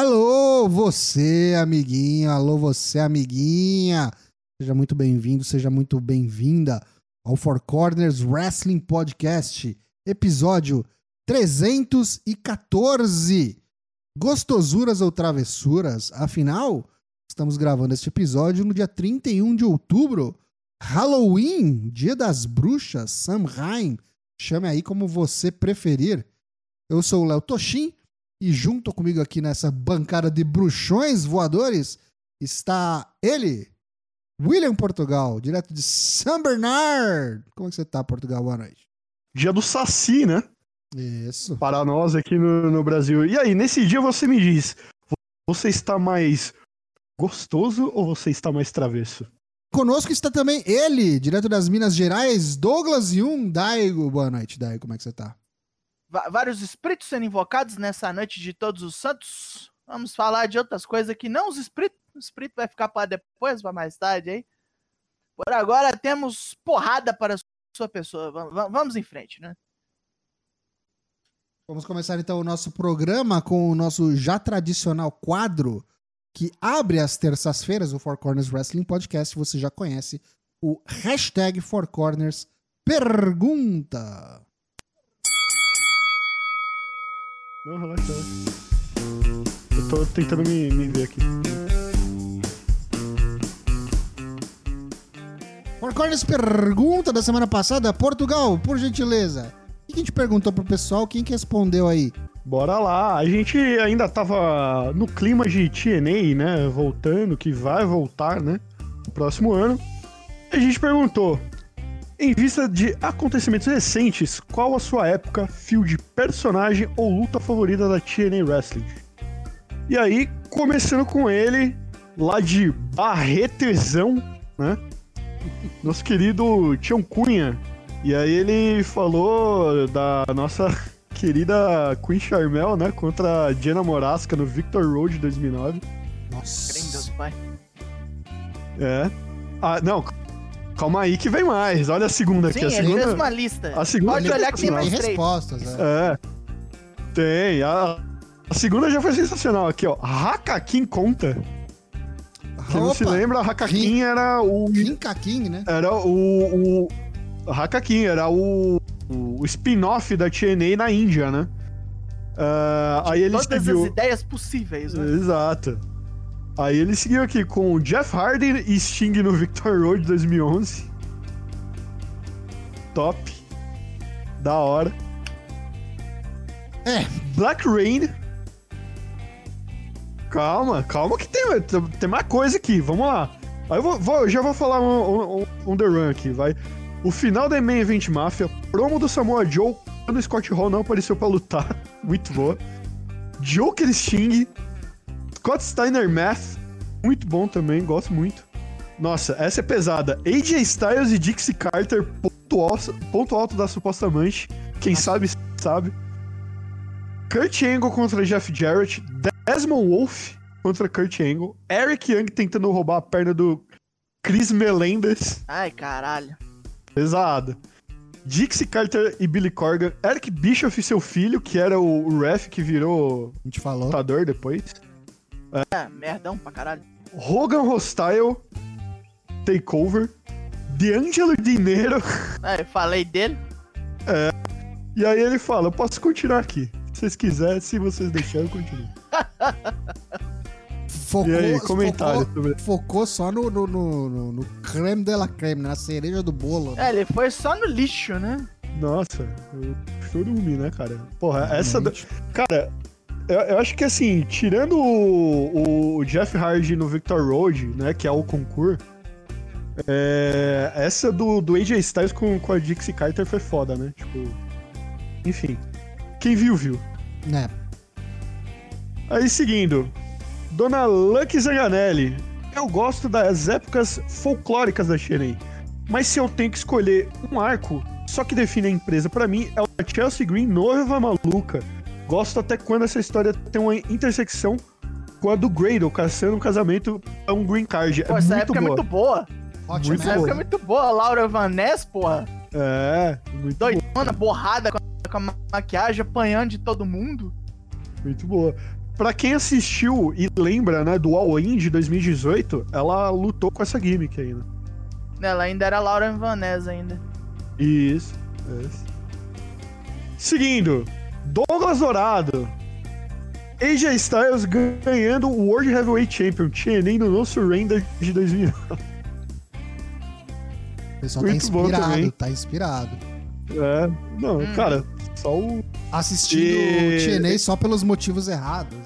Alô, você, amiguinho. Alô, você, amiguinha. Seja muito bem-vindo, seja muito bem-vinda ao Four Corners Wrestling Podcast, episódio 314. Gostosuras ou travessuras? Afinal, estamos gravando este episódio no dia 31 de outubro, Halloween, Dia das Bruxas, Samhain. Chame aí como você preferir. Eu sou o Léo Toshin e junto comigo aqui nessa bancada de bruxões voadores está ele, William Portugal, direto de São Bernard. Como é que você tá, Portugal? Boa noite. Dia do Saci, né? Isso. Para nós aqui no, no Brasil. E aí, nesse dia você me diz: você está mais gostoso ou você está mais travesso? Conosco está também ele, direto das Minas Gerais, Douglas Yun Daigo. Boa noite, Daigo. Como é que você tá? Vários espíritos sendo invocados nessa noite de todos os santos. Vamos falar de outras coisas que não os espíritos. O espírito vai ficar para depois, para mais tarde aí. Por agora temos porrada para sua pessoa. Vamos em frente, né? Vamos começar então o nosso programa com o nosso já tradicional quadro que abre as terças-feiras, o Four Corners Wrestling Podcast. Você já conhece o hashtag Four Corners Pergunta. Não, relaxa, Eu tô tentando me, me ver aqui. Four Corners Pergunta da semana passada. Portugal, por gentileza. O que a gente perguntou pro pessoal? Quem que respondeu aí? Bora lá, a gente ainda tava no clima de TNA, né? Voltando, que vai voltar, né? No próximo ano. A gente perguntou: em vista de acontecimentos recentes, qual a sua época, fio de personagem ou luta favorita da TNA Wrestling? E aí, começando com ele, lá de Barretezão, né? Nosso querido Tião Cunha. E aí ele falou da nossa querida Queen Charmel, né? Contra a Jenna Morasca no Victor Road 2009. Nossa. Deus, pai. É. Ah, não, Calma aí que vem mais. Olha a segunda Sim, aqui. A segunda... fez uma lista. A segunda Pode olhar que tem mais três. respostas. É. é. Tem. A... a segunda já foi sensacional. Aqui, ó. Hakakin conta. Quem não se lembra, Hakakin era o... Rinkakin, né? Era o... o... Hakakin era o, o spin-off da TNA na Índia, né? Uh, aí ele todas escreveu... as ideias possíveis, né? Exato. Aí ele seguiu aqui com Jeff Hardy e Sting no Victor Road 2011. Top. Da hora. É. Black Rain. Calma, calma que tem, tem mais coisa aqui. Vamos lá. Aí eu vou, vou, já vou falar um, um, um The Run aqui, vai. O final da Main Event Mafia, promo do Samoa Joe, quando o Scott Hall não apareceu pra lutar. Muito boa. Joker Sting, Scott Steiner Math, muito bom também, gosto muito. Nossa, essa é pesada. AJ Styles e Dixie Carter, ponto alto, ponto alto da suposta manche. Quem sabe, sabe. Kurt Angle contra Jeff Jarrett. Desmond Wolf contra Kurt Angle. Eric Young tentando roubar a perna do Chris Melendez. Ai, caralho. Pesado. Dixie Carter e Billy Corgan. Eric Bischoff e seu filho, que era o ref que virou a gente falou. lutador depois. É, merdão pra caralho. Hogan Hostile, Takeover, D'Angelo Dinero. É, eu falei dele. É. E aí ele fala, eu posso continuar aqui. Se vocês quiserem, se vocês deixarem, eu continuo. Focou, e aí, comentário focou, sobre... focou só no, no, no, no, creme de la creme, na cereja do bolo. Né? É, ele foi só no lixo, né? Nossa, eu chorume, né, cara? Porra, essa. Da... Cara, eu, eu, acho que assim, tirando o, o, Jeff Hardy no Victor Road, né, que é o concurso, é, essa do, do AJ Styles com, com a Dixie Carter foi foda, né? Tipo. Enfim. Quem viu, viu. É. Aí seguindo. Dona Lucky Zanganelli. Eu gosto das épocas folclóricas da Shireen. Mas se eu tenho que escolher um arco, só que define a empresa para mim é o Chelsea Green Noiva Maluca Gosto até quando essa história tem uma intersecção com a do Gradle, caçando um casamento a um green card. Pô, é essa muito época boa. é muito boa. Ótimo. Essa época é muito boa. Laura Van Ness, porra. É, muito Doidona, boa. borrada com a, com a maquiagem, apanhando de todo mundo. Muito boa. pra quem assistiu e lembra, né, do All In de 2018, ela lutou com essa gimmick ainda. Ela ainda era Lauren Van Ness ainda. Isso, isso. Seguindo, Douglas Dourado. AJ Styles ganhando o World Heavyweight Champion, TNA no No Surrender de 2009. O pessoal Muito tá inspirado, tá inspirado. É, não, Hum. cara, só o. Assistindo E- TNA só pelos motivos errados.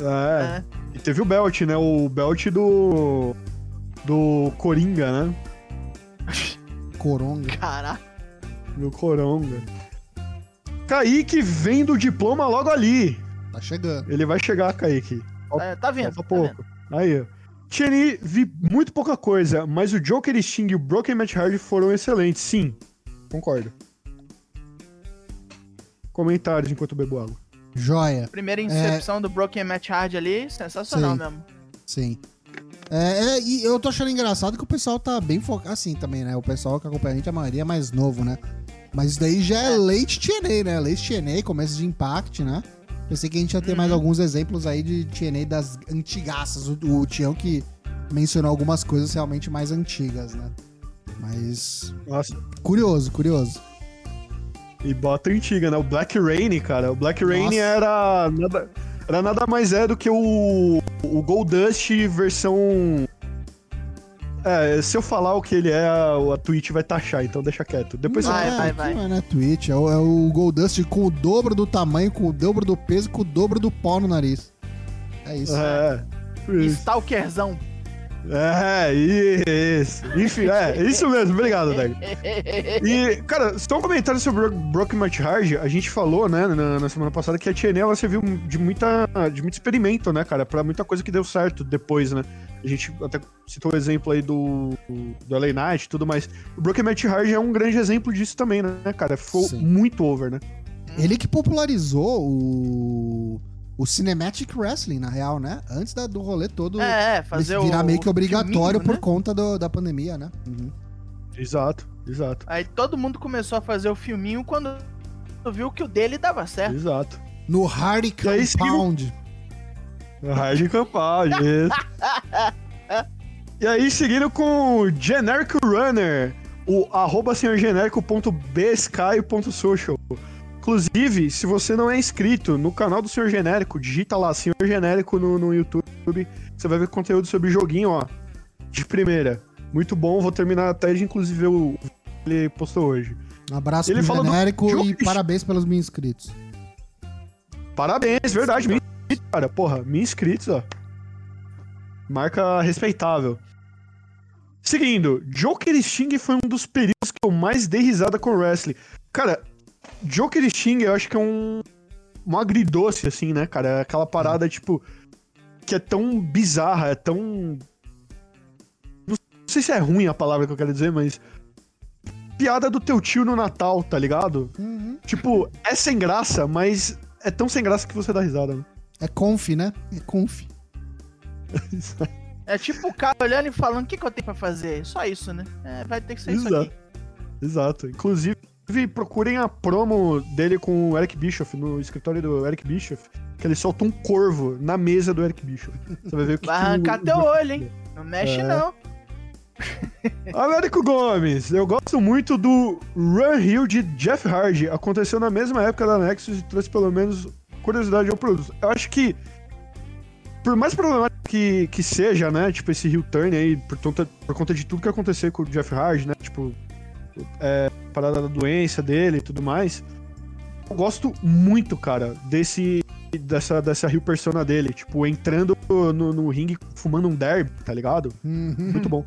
É, É. E teve o belt, né? O belt do. Do Coringa, né? Coronga. Caraca. Do Coronga. Kaique vem do diploma logo ali. Tá chegando. Ele vai chegar, Kaique. Tá, tá vendo? Falta tá vendo? pouco. Aí, ó. TNI, vi muito pouca coisa, mas o Joker Sting e o Broken Match Hard foram excelentes, sim. Concordo. Comentários enquanto eu bebo água. Joia. Primeira incepção do Broken Match Hard ali, sensacional Sim. mesmo. Sim. É, é, e eu tô achando engraçado que o pessoal tá bem focado assim também, né? O pessoal que acompanha a gente, a maioria é mais novo, né? Mas isso daí já é, É. late TNA, né? Late TNA, começo de Impact, né? Pensei que a gente ia ter mais Uhum. alguns exemplos aí de TNA das antigaças. O, o Tião que mencionou algumas coisas realmente mais antigas, né? Mas. Nossa. Curioso, curioso. E bota antiga, né? O Black Rain, cara. O Black Rain Nossa. era nada, era nada mais é do que o, o Goldust versão. É, se eu falar o que ele é, a, a Twitch vai taxar, então deixa quieto. Depois Vai, você. vai, vai. Não é na Twitch, é o, é o Goldust com o dobro do tamanho, com o dobro do peso, com o dobro do pó no nariz. É isso. É. Isso. Stalkerzão. É, isso. Enfim, é, isso mesmo. Obrigado, Dag. E, cara, só um comentário sobre Broken Match Hard. A gente falou, né, na, na semana passada, que a TNA ela serviu de, muita, de muito experimento, né, cara, pra muita coisa que deu certo depois, né. A gente até citou o exemplo aí do, do LA Knight e tudo mais. O Broken Match Hard é um grande exemplo disso também, né, cara. Ficou Sim. muito over, né. Ele que popularizou o, o Cinematic Wrestling, na real, né? Antes da- do rolê todo É, fazer o. virar meio que o obrigatório filminho, por né? conta do- da pandemia, né? Uhum. Exato, exato, Aí todo mundo começou a fazer o filminho quando viu que o dele dava certo. exato. No Hardy seguindo- Compound. Hard Campal, isso. e aí, seguindo com o Generic Runner, o arroba senhorgenérico.bsky.social. Inclusive, se você não é inscrito no canal do Senhor Genérico, digita lá Senhor Genérico no, no YouTube, você vai ver conteúdo sobre joguinho, ó, de primeira. Muito bom, vou terminar até de inclusive ver o que ele postou hoje. Um abraço Ele pro falou do genérico e parabéns pelos mil inscritos. Parabéns, verdade, mil inscritos, cara. Porra, mil inscritos, ó. Marca respeitável. Seguindo, Joker Sting foi um dos períodos que eu mais dei risada com o wrestling. Cara, Joker e Sting eu acho que é um, um agridoce, assim, né, cara? É aquela parada, tipo, que é tão bizarra, é tão. Não sei se é ruim a palavra que eu quero dizer, mas. Piada do teu tio no Natal, tá ligado? Uhum. Tipo, é sem graça, mas é tão sem graça que você dá risada, né? É conf, né? É conf. É tipo o cara olhando e falando: o que, que eu tenho pra fazer? Só isso, né? É, vai ter que ser isso Exato. aqui. Exato. Inclusive, procurem a promo dele com o Eric Bischoff, no escritório do Eric Bischoff, que ele solta um corvo na mesa do Eric Bischoff. Você vai ver o que Vai que arrancar o- teu olho, hein? Não mexe, É. não. Américo Gomes, eu gosto muito do Run Hill de Jeff Hardy. Aconteceu na mesma época da Nexus e trouxe pelo menos curiosidade ao produto. Eu acho que, por mais problemático que, que seja, né, tipo, esse Hill Turn aí, por, conta- por conta de tudo que aconteceu com o Jeff Hardy, né, tipo, é, parada da doença dele e tudo mais, eu gosto muito, cara, desse, dessa, dessa Persona dele, tipo, entrando no, no ringue fumando um derby, tá ligado? Uhum. Muito bom.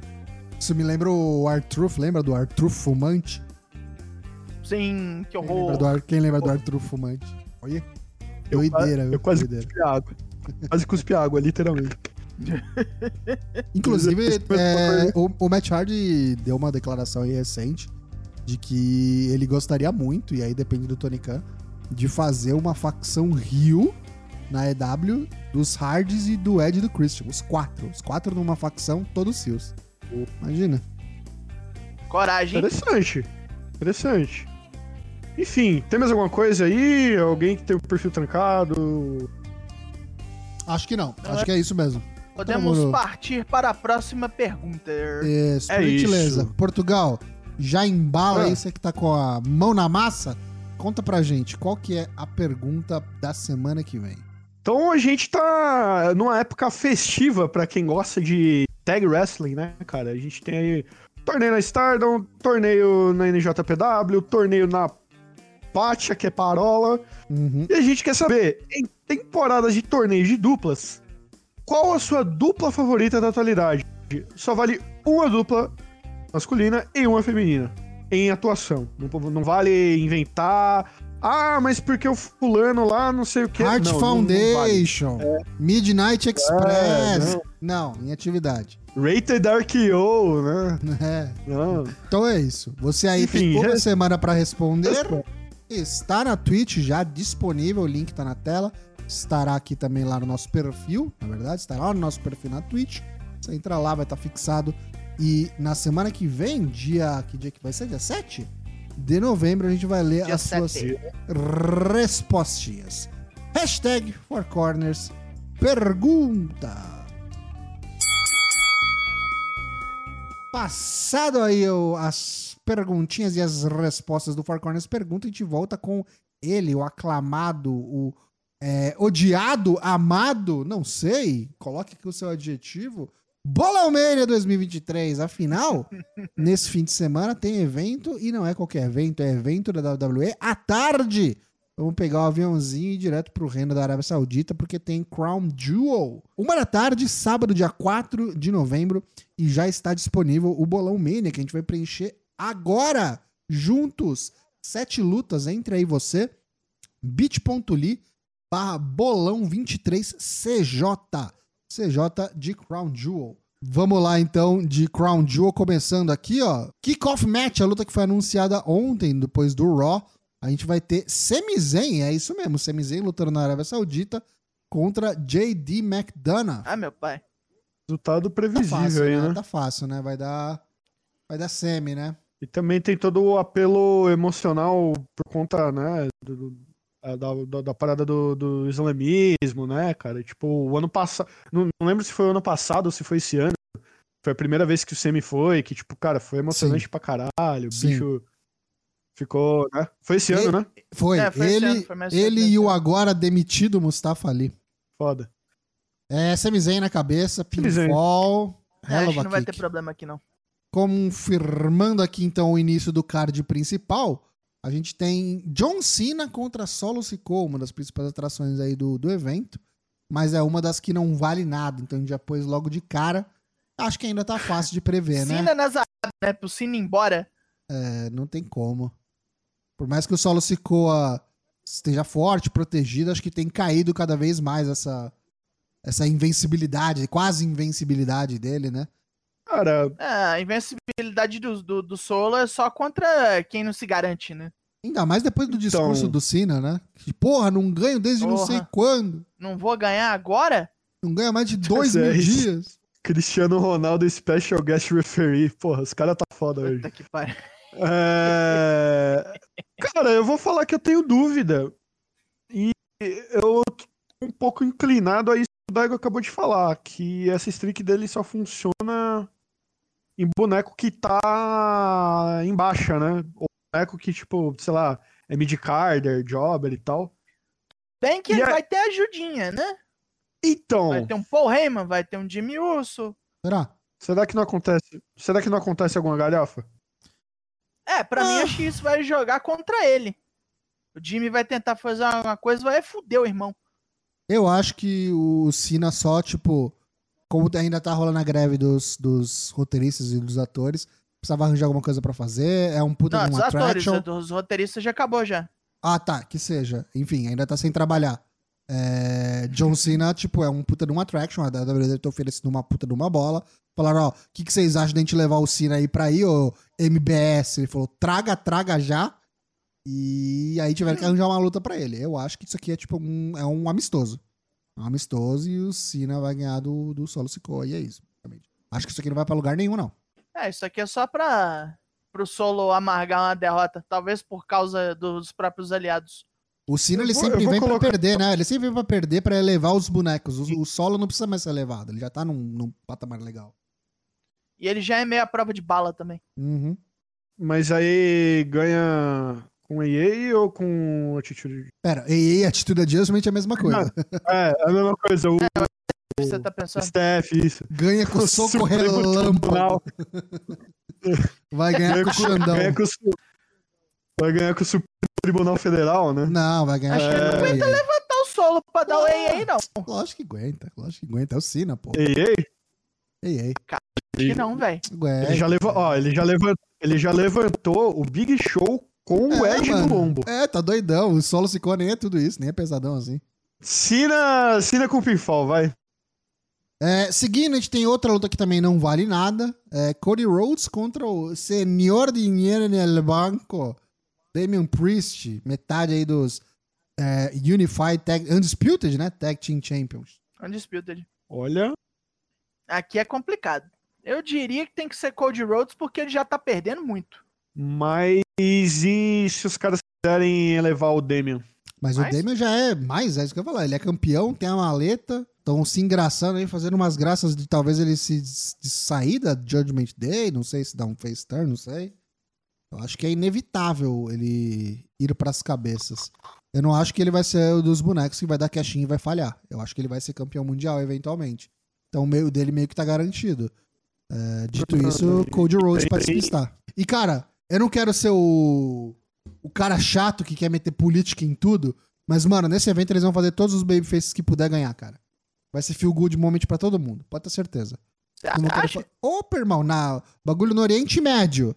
Isso me lembra o Artruth, lembra do Artruth fumante? Sim, que Quem lembra horror. do, Ar- quem lembra do Artruth fumante? Olha, Eu, doideira, viu? eu quase Doideira. cuspi água. quase cuspi água, literalmente. Inclusive, é, o, o Matt Hardy deu uma declaração aí recente de que ele gostaria muito, e aí depende do Tony Khan, de fazer uma facção Rio na EW dos Hardys e do Ed e do Christian. Os quatro. Os quatro numa facção, todos Rios. Imagina. Coragem. Interessante. Interessante. Enfim, tem mais alguma coisa aí? Alguém que tem o perfil trancado? Acho que não. Não Acho é? que é isso mesmo. Podemos partir para a próxima pergunta. Isso, É gentileza. isso. Portugal, já embala Ah. aí, você que tá com a mão na massa. Conta pra gente, qual que é a pergunta da semana que vem? Então a gente tá numa época festiva pra quem gosta de tag wrestling, né, cara? A gente tem aí torneio na Stardom, torneio na NJPW, torneio na Pátia, que é parola. Uhum. E a gente quer saber, em temporadas de torneios de duplas, qual a sua dupla favorita da atualidade? Só vale uma dupla masculina e uma feminina em atuação. Não, não vale inventar. Ah, mas porque o fulano lá não sei o que. Heart não, não- não vale. Foundation, Midnight Express. É, não. em atividade. Rated RKO, né? É. Não. Então é isso. Você aí Enfim, tem uma res- semana pra responder. Está na Twitch já disponível, o link tá na tela. Estará aqui também lá no nosso perfil, na verdade, estará lá no nosso perfil na Twitch. Você entra lá, vai estar fixado. E na semana que vem, dia. Que dia que vai ser? Dia 7? De novembro, a gente vai ler Dia as suas 7. respostinhas. Hashtag Four Corners pergunta. Passado aí as perguntinhas e as respostas do Four Corners pergunta, a gente volta com ele, o aclamado, o é, odiado, amado, não sei, coloque aqui o seu adjetivo. Bola Mania 2023, afinal, nesse fim de semana tem evento e não é qualquer evento, é evento da WWE à tarde. Vamos pegar o aviãozinho e ir direto pro reino da Arábia Saudita, porque tem Crown Jewel. Uma da tarde, sábado, dia 4 de novembro, e já está disponível o Bolão Mania, que a gente vai preencher agora, juntos. Sete lutas, entre aí você, bit.ly barra bolão 23 CJ. De Crown Jewel. Vamos lá então de Crown Jewel, começando aqui, ó. Kickoff match, a luta que foi anunciada ontem, depois do Raw. A gente vai ter Sami Zayn, é isso mesmo, Sami Zayn lutando na Arábia Saudita contra JD McDonough. Ah, meu pai. Resultado Tá previsível fácil, aí, né? né? Tá fácil, né? Vai dar vai dar Semi, né? E também tem todo o apelo emocional por conta, né, do- da, da, da parada do, do islamismo, né, cara? Tipo, o ano passado. Não, não lembro se foi o ano passado ou se foi esse ano. Foi a primeira vez que o Semi foi, que, tipo, cara, foi emocionante Sim. pra caralho. O Sim. bicho ficou, né? Foi esse E- ano, né? Foi, É, foi esse ele, ano, foi ele e o né? agora demitido Mustafa Ali. Foda. É, Sami Zayn na cabeça, pinfall, É, acho que não vai ter problema aqui, não. Confirmando aqui então o início do card principal, a gente tem John Cena contra Solo Sikoa, uma das principais atrações aí do, do evento, mas é uma das que não vale nada, então a gente já pôs logo de cara. Acho que ainda tá fácil de prever, né? Sina nas né? Pro Sina ir embora. É, não tem como. Por mais que o Solo Sikoa esteja forte, protegido, acho que tem caído cada vez mais essa, essa invencibilidade, quase invencibilidade dele, né? Cara, É, a invencibilidade do, do, do Solo é só contra quem não se garante, né? Ainda mais depois do discurso Então- do Cena, né? Que, Porra, não ganho desde não sei Porra. quando. Não vou ganhar agora? Não ganha mais de dois É mil dias. Cristiano Ronaldo Special Guest Referee. Porra, os caras tá foda hoje. Puta que pariu. É... Cara, eu vou falar que eu tenho dúvida. E eu tô um pouco inclinado a isso que o Daigo acabou de falar, que essa streak dele só funciona em boneco que tá em baixa, né? Ou boneco que, tipo, sei lá, é mid-carder, jobber e tal. Bem que E ele a- vai ter ajudinha, né? Então, Vai ter um Paul Heyman, vai ter um Jimmy Uso. Será? será que não acontece? Será que não acontece alguma galhofa? É, pra mim Ah. acho que isso vai jogar contra ele. O Jimmy vai tentar fazer uma coisa, vai fuder o irmão. Eu acho que o Cena só, tipo, como ainda tá rolando a greve dos, dos roteiristas e dos atores, precisava arranjar alguma coisa pra fazer. É um puta Não, de um dos atores, attraction. dos roteiristas já acabou já. Ah, tá, que seja. Enfim, ainda tá sem trabalhar. É, John Cena, tipo, é um puta de um attraction. A WWE deve ter oferecido uma puta de uma bola. Falaram, ó, o que, que vocês acham de a gente levar o Cena aí pra aí, ô MBS? Ele falou, traga, traga já. E aí tiveram que arranjar uma luta pra ele. Eu acho que isso aqui é tipo um, é um amistoso. Amistoso e o Cena vai ganhar do, do Solo Sikoa. E é isso. Acho que isso aqui não vai pra lugar nenhum, não. É, isso aqui é só pra pro Solo amargar uma derrota, talvez por causa dos próprios aliados. O Cena ele vou- sempre vem colocar- pra perder, né? Ele sempre vem pra perder pra elevar os bonecos. O, o solo não precisa mais ser elevado, ele já tá num, num patamar legal. E ele já é meio a prova de bala também. Uhum. Mas aí ganha com EA ou com atitude? Pera, e, e atitude adjustment é a mesma coisa. É, é a mesma coisa. O Você tá pensando? STF, isso. Ganha com O soco Supremo relâmpago. Tribunal. Vai ganhar com o Xandão. ganha com o Vai ganhar com o Supremo Tribunal Federal, né? Não, vai ganhar Acho que ele não aguenta EA. levantar o solo pra dar o EA, não. Lógico que aguenta, lógico que aguenta. É o Cena, pô. EA? Ei, ei. Acho que não, velho. Ele já, leva... Ó, ele, já leva... ele já levantou o Big Show com o É, Ed mano. no lombo. É, tá doidão. O solo ficou nem é tudo isso, nem é pesadão assim. Cena, Cena com pinfall, vai. É, seguindo, a gente tem outra luta que também não vale nada. É Cody Rhodes contra o Senhor Dinheiro no Banco. Damian Priest, metade aí dos é, Unified Tag... Undisputed, né? Tag Team Champions. Undisputed. Olha. Aqui é complicado. Eu diria que tem que ser Cody Rhodes porque ele já tá perdendo muito. Mas e se os caras quiserem elevar o Damian? Mas Mais? o Damian já é mais, é isso que eu ia falar. Ele é campeão, tem a maleta, estão se engraçando aí, fazendo umas graças de talvez ele se de sair da Judgment Day, não sei se dá um face turn, não sei. Eu acho que é inevitável ele ir pras cabeças. Eu não acho que ele vai ser o dos bonecos que vai dar cash e vai falhar. Eu acho que ele vai ser campeão mundial eventualmente. Então o meio dele meio que tá garantido. É, dito isso, Cody Rhodes pra despistar. E cara, eu não quero ser o o cara chato que quer meter política em tudo. Mas, mano, nesse evento eles vão fazer todos os babyfaces que puder ganhar, cara. Vai ser feel good moment pra todo mundo. Pode ter certeza. Acha? Opa, irmão, na bagulho no Oriente Médio.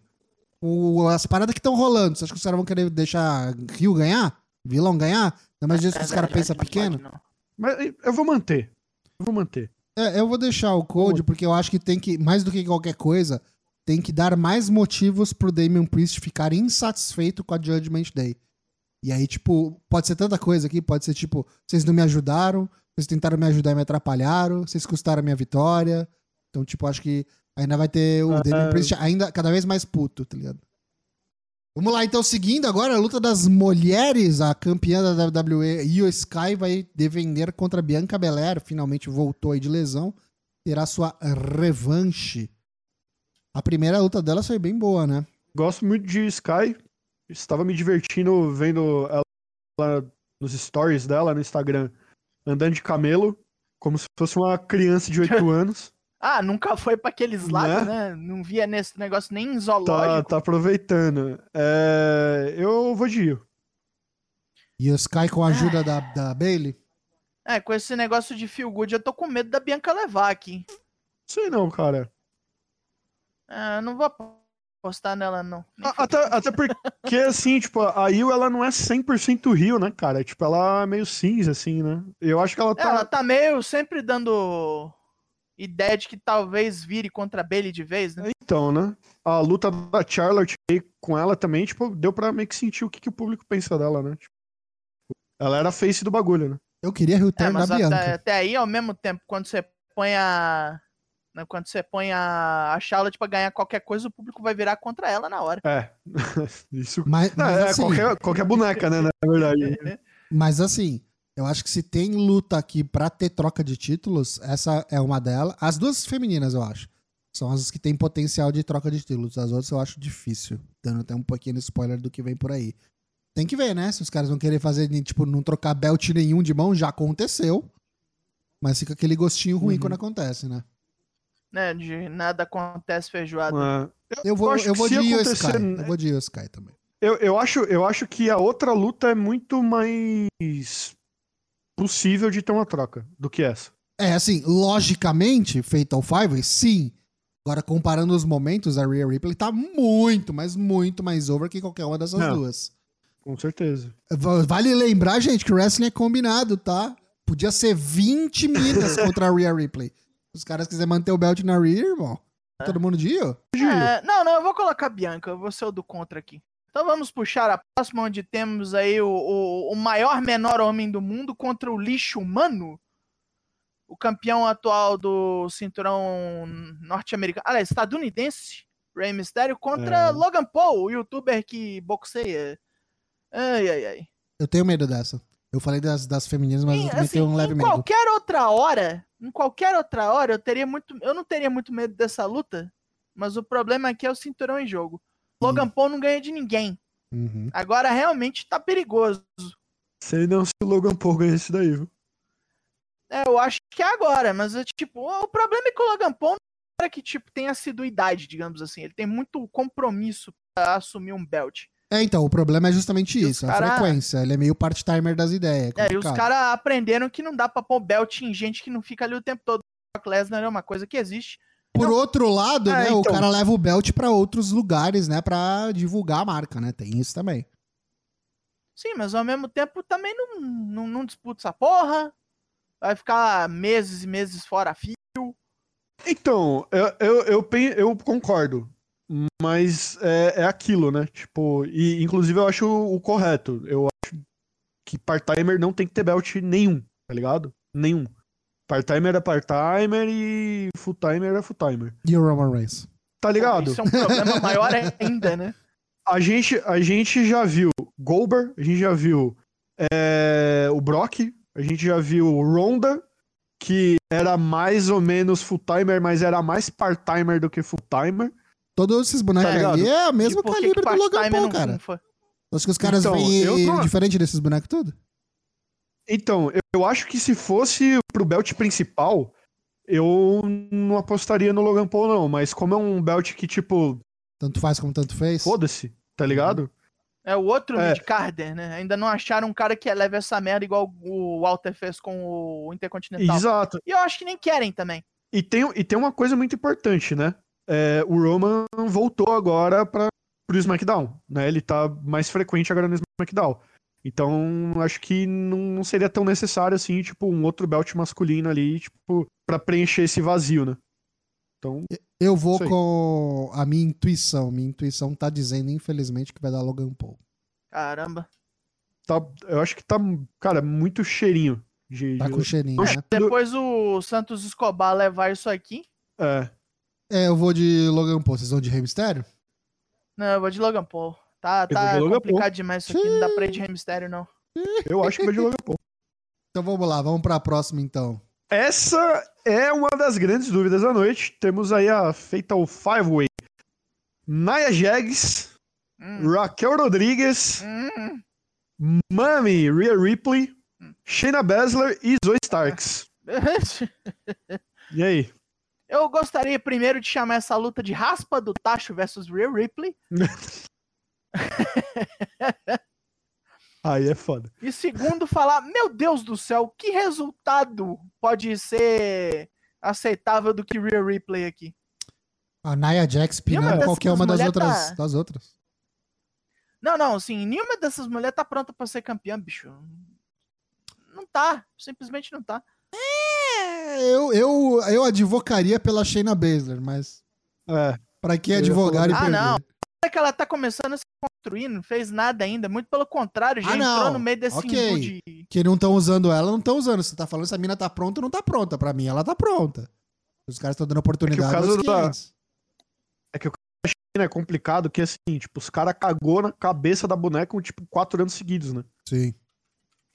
O- as paradas que estão rolando. Você acha que os caras vão querer deixar Rio ganhar? Vilão ganhar? Ainda mais disso que os caras pensam pode, pequeno? não. Mas eu vou manter. Eu vou manter. É, eu vou deixar o Code porque eu acho que tem que, mais do que qualquer coisa, tem que dar mais motivos pro Damian Priest ficar insatisfeito com a Judgment Day. E aí, tipo, pode ser tanta coisa aqui, pode ser tipo, vocês não me ajudaram, vocês tentaram me ajudar e me atrapalharam, vocês custaram a minha vitória. Então, tipo, acho que ainda vai ter o Damian Priest ainda cada vez mais puto, tá ligado? Vamos lá, então, seguindo agora a luta das mulheres, a campeã da WWE, Io Sky, vai defender contra Bianca Belair, finalmente voltou aí de lesão, terá sua revanche. A primeira luta dela foi bem boa, né? Gosto muito de Sky. Estava me divertindo vendo ela nos stories dela no Instagram, andando de camelo, como se fosse uma criança de 8 anos. Ah, nunca foi pra aqueles lados, Né? né? Não via nesse negócio nem em Tá, zoológico. tá aproveitando. É, eu vou de Io. Io Sky com a ajuda da, da Bailey. É, com esse negócio de feel good, eu tô com medo da Bianca levar aqui. Sei não, cara. Eu não vou apostar nela, não. Até, até porque, assim, tipo, a Io, ela não é 100% Rio, né, cara? Tipo, ela é meio cinza, assim, né? Eu acho que ela tá... Ela tá meio sempre dando ideia de que talvez vire contra a Bailey de vez, né? Então, né? A luta da Charlotte com ela também, tipo, deu pra meio que sentir o que, que o público pensa dela, né? Tipo, ela era a face do bagulho, né? Eu queria Rio É, da até, Bianca. até aí, ao mesmo tempo, quando você põe a. né, Quando você põe a, a Charlotte pra ganhar qualquer coisa, o público vai virar contra ela na hora. É. Isso. Mas, mas é, assim, qualquer, qualquer boneca, né? Na verdade. mas assim, eu acho que se tem luta aqui pra ter troca de títulos, essa é uma delas. As duas femininas, eu acho. São as que têm potencial de troca de títulos. As outras eu acho difícil. Dando até um pequeno spoiler do que vem por aí. Tem que ver, né? Se os caras vão querer fazer, tipo, não trocar belt nenhum de mão, já aconteceu. Mas fica aquele gostinho ruim Uhum. quando acontece, né? Né? De nada acontece feijoada. É. Eu vou, acho eu que vou se de acontecer, Sky. né? Eu vou de Sky também. Eu, eu, acho, eu acho que a outra luta é muito mais possível de ter uma troca do que essa. É, assim, logicamente, Fatal Five, sim. Agora, comparando os momentos, a Rhea Ripley tá muito, mas muito mais over que qualquer uma dessas Não. duas. Com certeza. Va- Vale lembrar, gente, que o wrestling é combinado, tá? Podia ser 20 minas contra a Rhea Ripley. Os caras quiserem manter o belt na Rhea, irmão, todo mundo de Io? É, não, não, eu vou colocar a Bianca, eu vou ser o do contra aqui. Então vamos puxar a próxima, onde temos aí o, o, o maior menor homem do mundo contra o lixo humano. O campeão atual do cinturão norte-americano, aliás, estadunidense, Rey Mysterio, contra É. Logan Paul, o youtuber que boxeia. Ai, ai, ai. Eu tenho medo dessa. Eu falei das, das femininas, mas Em- eu assim, tenho um leve em medo. qualquer outra hora, em qualquer outra hora, eu teria muito. Eu não teria muito medo dessa luta. Mas o problema aqui é o cinturão em jogo. Logan Paul não ganha de ninguém. Uhum. Agora realmente tá perigoso. Sei não se o Logan Paul ganha isso daí, viu? É, eu acho que é agora, mas é, tipo, o problema é que o Logan Paul não é um cara que tipo tem assiduidade, digamos assim. Ele tem muito compromisso pra assumir um belt. É, então, o problema é justamente E isso, cara- a frequência. Ele é meio part-timer das ideias. É, e os caras aprenderam que não dá pra pôr belt em gente que não fica ali o tempo todo. O Brock Lesnar é uma coisa que existe. Por outro lado, É, né, o então. cara leva o belt pra outros lugares, né, pra divulgar a marca, né? Tem isso também. Sim, mas ao mesmo tempo também não, não, não disputa essa porra. Vai ficar meses e meses fora a fio. Então, eu, eu, eu, eu concordo. Mas é, é aquilo, né? Tipo, e inclusive eu acho o, o correto. Eu acho que part-timer não tem que ter belt nenhum, tá ligado? Nenhum. Part-timer é part-timer e full-timer é full-timer. E o Roman Reigns? Tá ligado? Isso é um problema maior ainda, né? A gente, a gente já viu Goldberg, a gente já viu é, o Brock, a gente já viu o Ronda, que era mais ou menos full-timer, mas era mais part-timer do que full-timer. Todos esses bonecos Tá aí é o mesmo que calibre que do Logan Paul, não cara. funfa? Acho que os caras Então, veem eu não- diferente desses bonecos tudo. Então, eu, eu acho que se fosse pro belt principal, eu não apostaria no Logan Paul, não. Mas como é um belt que, tipo, Tanto faz como tanto fez. foda-se, tá ligado? É o outro É. mid-carder, né? Ainda não acharam um cara que leve essa merda igual o Walter fez com o Intercontinental. Exato. E eu acho que nem querem também. E tem, e tem uma coisa muito importante, né? É, o Roman voltou agora para pro SmackDown, né? Ele tá mais frequente agora no SmackDown. Então, acho que não seria tão necessário assim, tipo, um outro belt masculino ali, tipo, para preencher esse vazio, né? Então, Eu vou com a minha intuição. Minha intuição tá dizendo, infelizmente, que vai dar Logan Paul. Caramba. tá, eu acho que tá, cara, muito cheirinho de, Tá de- com cheirinho, né? Depois o Santos Escobar levar isso aqui. é, É, eu vou de Logan Paul. Vocês vão de Rey Mysterio? Não, eu vou de Logan Paul. Tá, tá de Logan complicado demais isso aqui. Não dá pra ir de Rey Mysterio, não. eu acho que vai de Logan Paul. Então vamos lá, vamos pra próxima então. Essa é uma das grandes dúvidas da noite. Temos aí a Fatal Five Way. Nia Jax, Hum, Raquel Rodrigues, hum. Mami, Rhea Ripley, Shayna Baszler e Zoe Starks. E aí? Eu gostaria primeiro de chamar essa luta de raspa do Tacho versus Real Ripley. Aí é foda. E segundo, falar, meu Deus do céu, que resultado pode ser aceitável do que Real Ripley aqui? A Nia Jax pinando qualquer uma das mulher outras, tá- das outras. Não, não, assim, nenhuma dessas mulheres tá pronta pra ser campeã, bicho. Não tá, simplesmente não tá. É, eu, eu, eu advocaria pela Shayna Baszler, mas É. pra que advogar e Ah, perder? não. É que ela tá começando a se construir, não fez nada ainda. Muito pelo contrário, já Ah, entrou não. no meio desse Ok. imbu de. Que não estão usando ela, não estão usando. Você tá falando se a mina tá pronta ou não tá pronta. Pra mim, ela tá pronta. Os caras estão dando oportunidade caso aos da- 500. É complicado que, assim, tipo, os caras cagou na cabeça da boneca, tipo, quatro anos seguidos, né? Sim.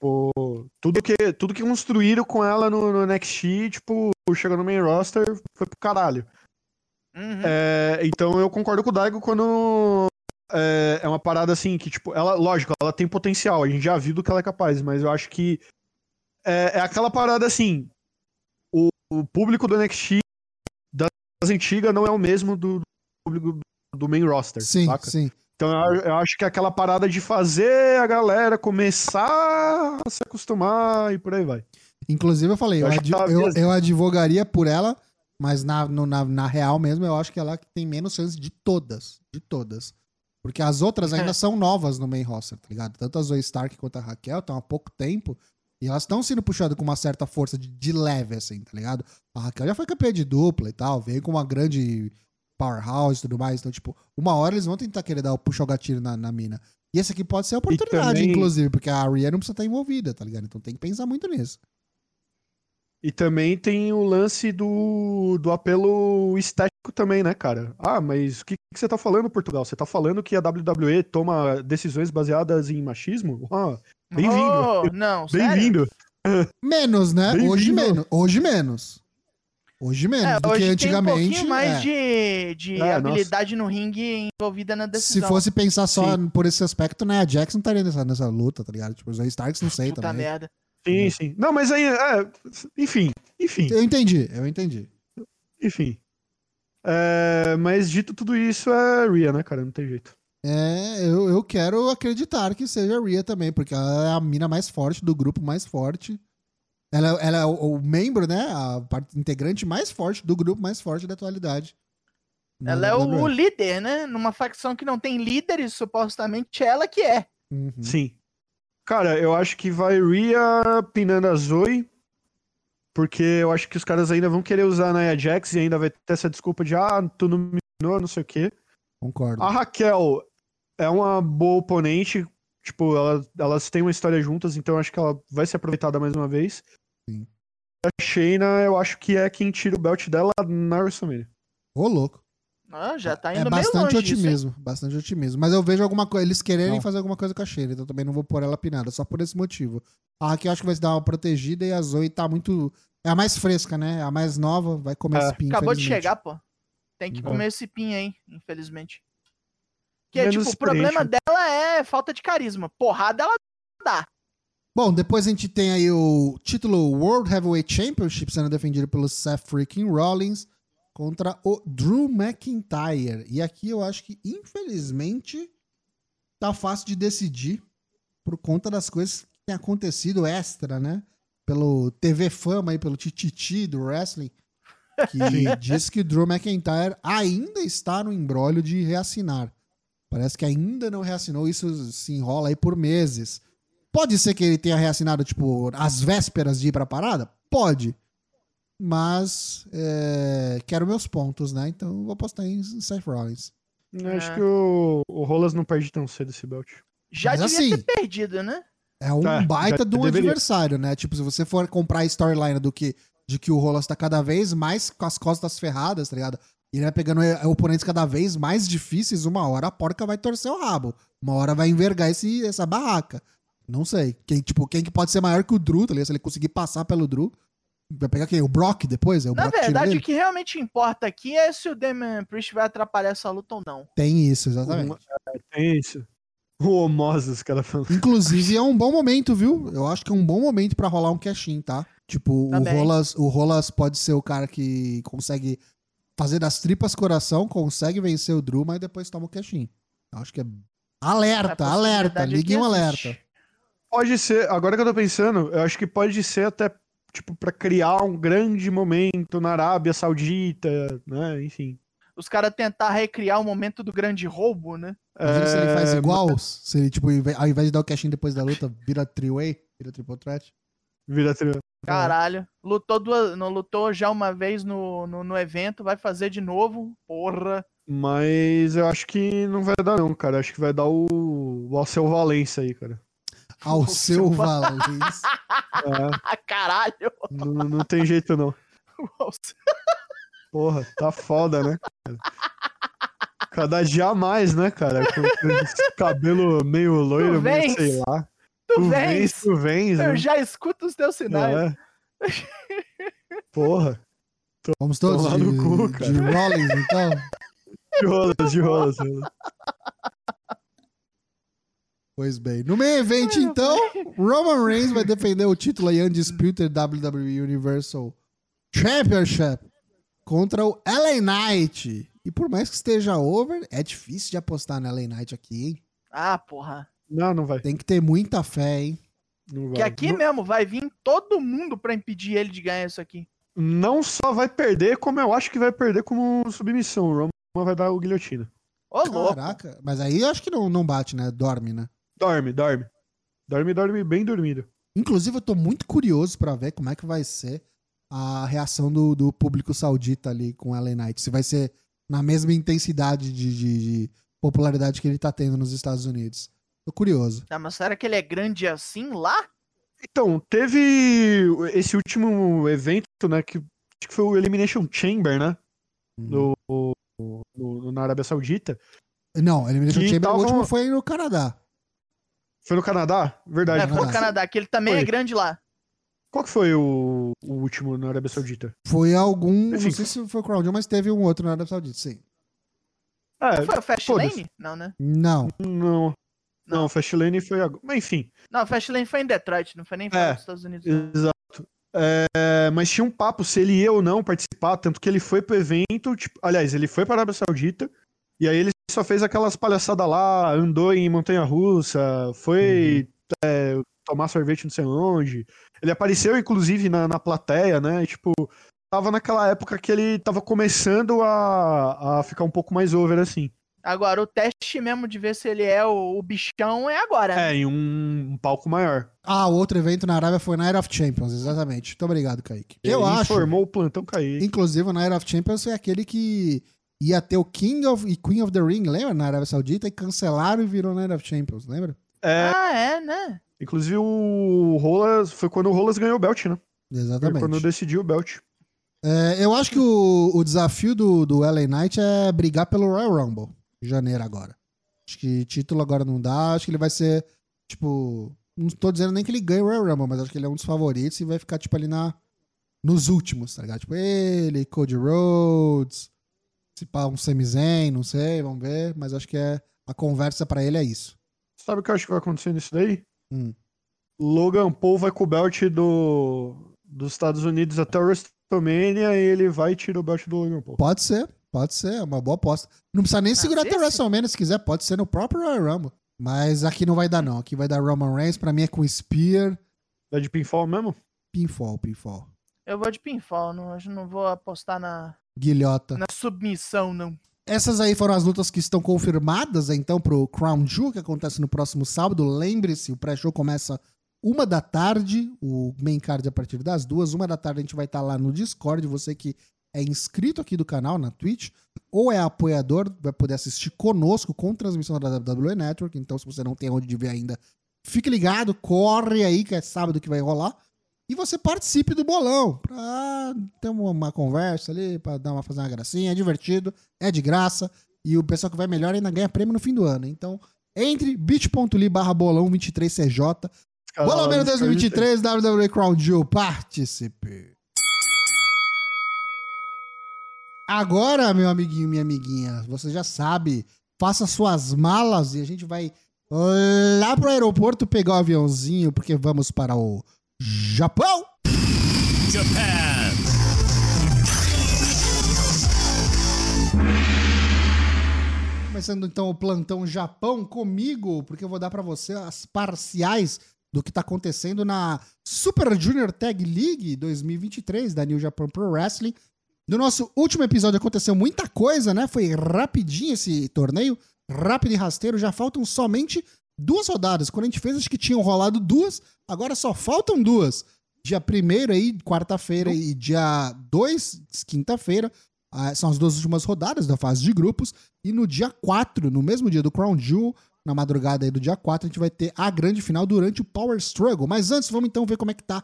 Pô, tudo que, tudo que construíram com ela no, no NXT, tipo, chegou no main roster, foi pro caralho. Uhum. É, então eu concordo com o Daigo quando é, é uma parada assim que, tipo, ela, lógico, ela tem potencial, a gente já viu do que ela é capaz, mas eu acho que é, é aquela parada assim, o, o público do NXT das antigas não é o mesmo do, do público do main roster, Sim, saca? sim. Então eu, eu acho que é aquela parada de fazer a galera começar a se acostumar e por aí vai. Inclusive, eu falei, eu, Eu tá eu, eu advogaria por ela, mas na, no- na, na real mesmo, eu acho que ela que tem menos chance de todas. De todas. Porque as outras ainda são novas no main roster, tá ligado? Tanto a Zoe Stark quanto a Raquel estão há pouco tempo. E elas estão sendo puxadas com uma certa força de, de leve, assim, tá ligado? A Raquel já foi campeã de dupla e tal, veio com uma grande powerhouse e tudo mais. Então, tipo, uma hora eles vão tentar querer dar o puxa o gatilho na, na mina. E esse aqui pode ser a oportunidade, também- inclusive, porque a Rhea não precisa estar envolvida, tá ligado? Então tem que pensar muito nisso. E também tem o lance do, do apelo estético também, né, cara? Ah, mas o que, que você tá falando, Portugal? Você tá falando que a WWE toma decisões baseadas em machismo? Ah, Bem-vindo. Oh, não, sério? Bem-vindo. Menos, né? Bem-vindo. Hoje menos. Hoje menos. Hoje menos É, do hoje que tem um antigamente. pouquinho mais é. de, de É, habilidade no ringue envolvida na Se decisão. fosse pensar só Sim. por esse aspecto, né? A Jackson estaria nessa, nessa luta, tá ligado? Tipo, os Starks não sei Puta também. merda. Sim, sim. Não, mas aí, é, enfim, enfim, Eu entendi, eu entendi. enfim. É, mas dito tudo isso, é Rhea, né, cara? Não tem jeito. É, eu, eu quero acreditar que seja a Rhea também, porque ela é a mina mais forte do grupo mais forte. Ela, ela é o, o membro, né? A parte integrante mais forte do grupo mais forte da atualidade. Ela é o, o líder, né? Numa facção que não tem líderes, supostamente ela que é. Uhum. Sim. Cara, eu acho que vai Rhea pinando a Zoe, porque eu acho que os caras ainda vão querer usar a Nia Jax e ainda vai ter essa desculpa de, ah, tu não me pinou, não sei o quê. Concordo. A Raquel é uma boa oponente, tipo, ela- elas têm uma história juntas, então eu acho que ela vai ser aproveitada mais uma vez. A Shayna, eu acho que é quem tira o belt dela na WrestleMania. Ô, louco. Ah, já tá É indo meio bastante disso, otimismo, bastante otimismo. Mas eu vejo alguma coisa, eles quererem Não. fazer alguma coisa com a Sheila, então também não vou pôr ela pinada, só por esse motivo. A Raquel acho que vai se dar uma protegida e a Zoe tá muito. É a mais fresca, né? A mais nova, vai comer É. esse pin, Acabou de infelizmente. chegar, pô. Tem que É. comer esse pin aí, infelizmente. Que é, tipo, o problema dela é falta de carisma. Porrada ela dá. Bom, depois a gente tem aí o título World Heavyweight Championship sendo defendido pelo Seth freaking Rollins contra o Drew McIntyre. E aqui eu acho que, infelizmente, tá fácil de decidir por conta das coisas que tem acontecido extra, né? Pelo TV Fama aí, pelo Tititi do wrestling, que diz que o Drew McIntyre ainda está no embrólio de reassinar. Parece que ainda não reassinou, isso se enrola aí por meses. Pode ser que ele tenha reassinado, tipo, às vésperas de ir pra parada? Pode. Mas é, quero meus pontos, né? Então eu vou apostar em Seth Rollins. Eu É. Acho que o, o Rolas não perde tão cedo esse belt. Já Mas devia assim- ter perdido, né? É um É, baita de um deveria. adversário, né? Tipo, se você for comprar a storyline do que, de que o Rolas tá cada vez mais com as costas ferradas, tá ligado? E ele vai pegando eh, oponentes cada vez mais difíceis, uma hora a porca vai torcer o rabo. Uma hora vai envergar esse, essa barraca. Não sei. Quem, tipo, quem que pode ser maior que o Drew, tá ligado? Se ele conseguir passar pelo Drew. Vai pegar quem? O Brock depois? É o Na Brock verdade, o que realmente importa aqui é se o Damian Priest vai atrapalhar essa luta ou não. Tem isso, exatamente. É isso. O Homosa, os caras falam. Inclusive, é um bom momento, viu? Eu acho que é um bom momento pra rolar um cash-in, tá? Tipo, o Também. Rolas, o Rolas pode ser o cara que consegue fazer das tripas coração, consegue vencer o Drew, mas depois toma o cash-in. Eu Acho que é. Alerta, alerta, possibilidade liguem um alerta. Pode ser, agora que eu tô pensando, eu acho que pode ser até, tipo, pra criar um grande momento na Arábia Saudita, né? Enfim. Os caras tentar recriar o momento do grande roubo, né? Imagina se ele faz É, igual, se ele, tipo, ao invés de dar o cash-in depois da luta, vira three-way, vira triple threat. Vira tri- Caralho. Lutou duas, não lutou já uma vez no, no, no evento, vai fazer de novo. Porra. Mas eu acho que não vai dar, não, cara. Acho que vai dar o, o Alceu Valença aí, cara. Ao seu eu- Valens. É, Ah, caralho. não, não tem jeito, não. Porra, tá foda, né? Cada dia mais, né, cara? Com, com esse cabelo meio loiro, meio sei lá. Tu vens, vens. tu vens, né? Eu já escuto os teus sinais. É. Porra, Vamos todos Tomar de, no cu, cara. de Rollins, então? de rolas, de rolas. Pois bem. No meio evento, então, Roman Reigns vai defender o título aí Undisputed WWE Universal Championship contra o LA Knight. E por mais que esteja over, é difícil de apostar no LA Knight aqui, hein? Ah, porra. Não, não vai. Tem que ter muita fé, hein? Não vai. Que aqui não, mesmo vai vir todo mundo pra impedir ele de ganhar isso aqui. não só vai perder, como eu acho que vai perder como submissão. O Roman vai dar o guilhotina. Ô, louco. Caraca. Mas aí eu acho que não, não bate, né? Dorme, né? Dorme, dorme. Dorme, dorme bem dormido. Inclusive, eu tô muito curioso pra ver como é que vai ser a reação do, do público saudita ali com o LA Knight. Se vai ser na mesma intensidade de, de- de popularidade que ele tá tendo nos Estados Unidos. Tô curioso. Tá, mas será que ele é grande assim lá? Então, teve esse último evento, né? Que acho que foi o Elimination Chamber, né? No, no- no- na Arábia Saudita. Não, Elimination Que Chamber, o último foi no Canadá. Foi no Canadá? Verdade. É, foi no Canadá. Que ele também Foi. é grande lá. Qual que foi o, o último na Arábia Saudita? Foi algum. Enfim. Não sei se foi o Crown mas teve um outro na Arábia Saudita, sim. É, Foi o Fast foda-se. Lane? Não, né? Não. não. Não, Fastlane foi agora. Mas enfim. Não, o Fast Lane foi em Detroit, não foi nem É, dos Estados Unidos. não. Exato. É, mas tinha um papo se ele ia ou não participar, tanto que ele foi pro evento, tipo, aliás, ele foi para a Arábia Saudita, e aí ele só fez aquelas palhaçadas lá, andou em montanha-russa, foi é, tomar sorvete não sei onde. Ele apareceu, inclusive, na, na plateia, né? e, Tipo, tava naquela época que ele tava começando a, a ficar um pouco mais over, assim. Agora, o teste mesmo de ver se ele é o, o bichão é agora. É, em um, um palco maior. Ah, o outro evento na Arábia foi na Era of Champions, exatamente. Muito obrigado, Kaique. Eu Ele acho. Informou o plantão cair. Inclusive, na Era of Champions foi aquele que ia ter o King of e Queen of the Ring, lembra? Na Arábia Saudita, e cancelaram e virou na Era of Champions, lembra? É, Ah, é, né? inclusive o Rolas, foi quando o Rolas ganhou o belt, né? Foi Exatamente. quando decidiu o belt. É, eu acho que o, o desafio do, do LA Knight é brigar pelo Royal Rumble, em janeiro agora. Acho que título agora não dá, acho que ele vai ser, tipo. Não tô dizendo nem que ele ganhe o Royal Rumble, mas acho que ele é um dos favoritos e vai ficar, tipo, ali na, nos últimos, tá ligado? Tipo, ele, Cody Rhodes, se pá, um Sami Zayn, não sei, vamos ver, mas acho que é a conversa pra ele é isso. Sabe o que eu acho que vai acontecer nisso daí? Hum. Logan Paul vai com o belt do, dos Estados Unidos até o WrestleMania e ele vai e tira o belt do Logan Paul. Pode ser, pode ser, é uma boa aposta. Não precisa nem segurar até o? WrestleMania se quiser, pode ser no próprio Royal Rumble. Mas aqui não vai dar, não. Aqui vai dar Roman Reigns, pra mim é com Spear, É de pinfall mesmo? pinfall, pinfall. Eu vou de pinfall, não, hoje não vou apostar na, Guilhota. na submissão, não. Essas aí foram as lutas que estão confirmadas, então, pro Crown Jewel, que acontece no próximo sábado. Lembre-se, o pré-show começa uma da tarde, o main card a partir das duas. Uma da tarde a gente vai estar lá no Discord. Você que é inscrito aqui do canal, na Twitch, ou é apoiador, vai poder assistir conosco com transmissão da WWE Network. Então, se você não tem onde de ver ainda, fique ligado, corre aí, que é sábado que vai rolar. E você participe do bolão, pra ter uma, conversa ali, pra dar uma, fazer uma gracinha, é divertido, é de graça. E o pessoal que vai melhor ainda ganha prêmio no fim do ano. Então, entre bit.ly barra bolão 23CJ. Bolão Menos 2023, WWE Crown Jewel, participe. Agora, meu amiguinho, minha amiguinha, você já sabe, faça suas malas e a gente vai lá pro aeroporto pegar o aviãozinho, porque vamos para o Japão. Japan. Começando então o plantão Japão comigo, porque eu vou dar pra você as parciais do que tá acontecendo na Super Junior Tag League 2023 da New Japan Pro Wrestling. No nosso último episódio aconteceu muita coisa, né? Foi rapidinho esse torneio, rápido e rasteiro. Já faltam somente duas rodadas. Quando a gente fez, acho que tinham rolado duas, agora só faltam duas. Dia 1 aí, quarta-feira, e dia 2, quinta-feira, ah, são as duas últimas rodadas da fase de grupos. E no dia 4, no mesmo dia do Crown Jewel, na madrugada aí do dia 4, a gente vai ter a grande final durante o Power Struggle. Mas antes, vamos então ver como é que tá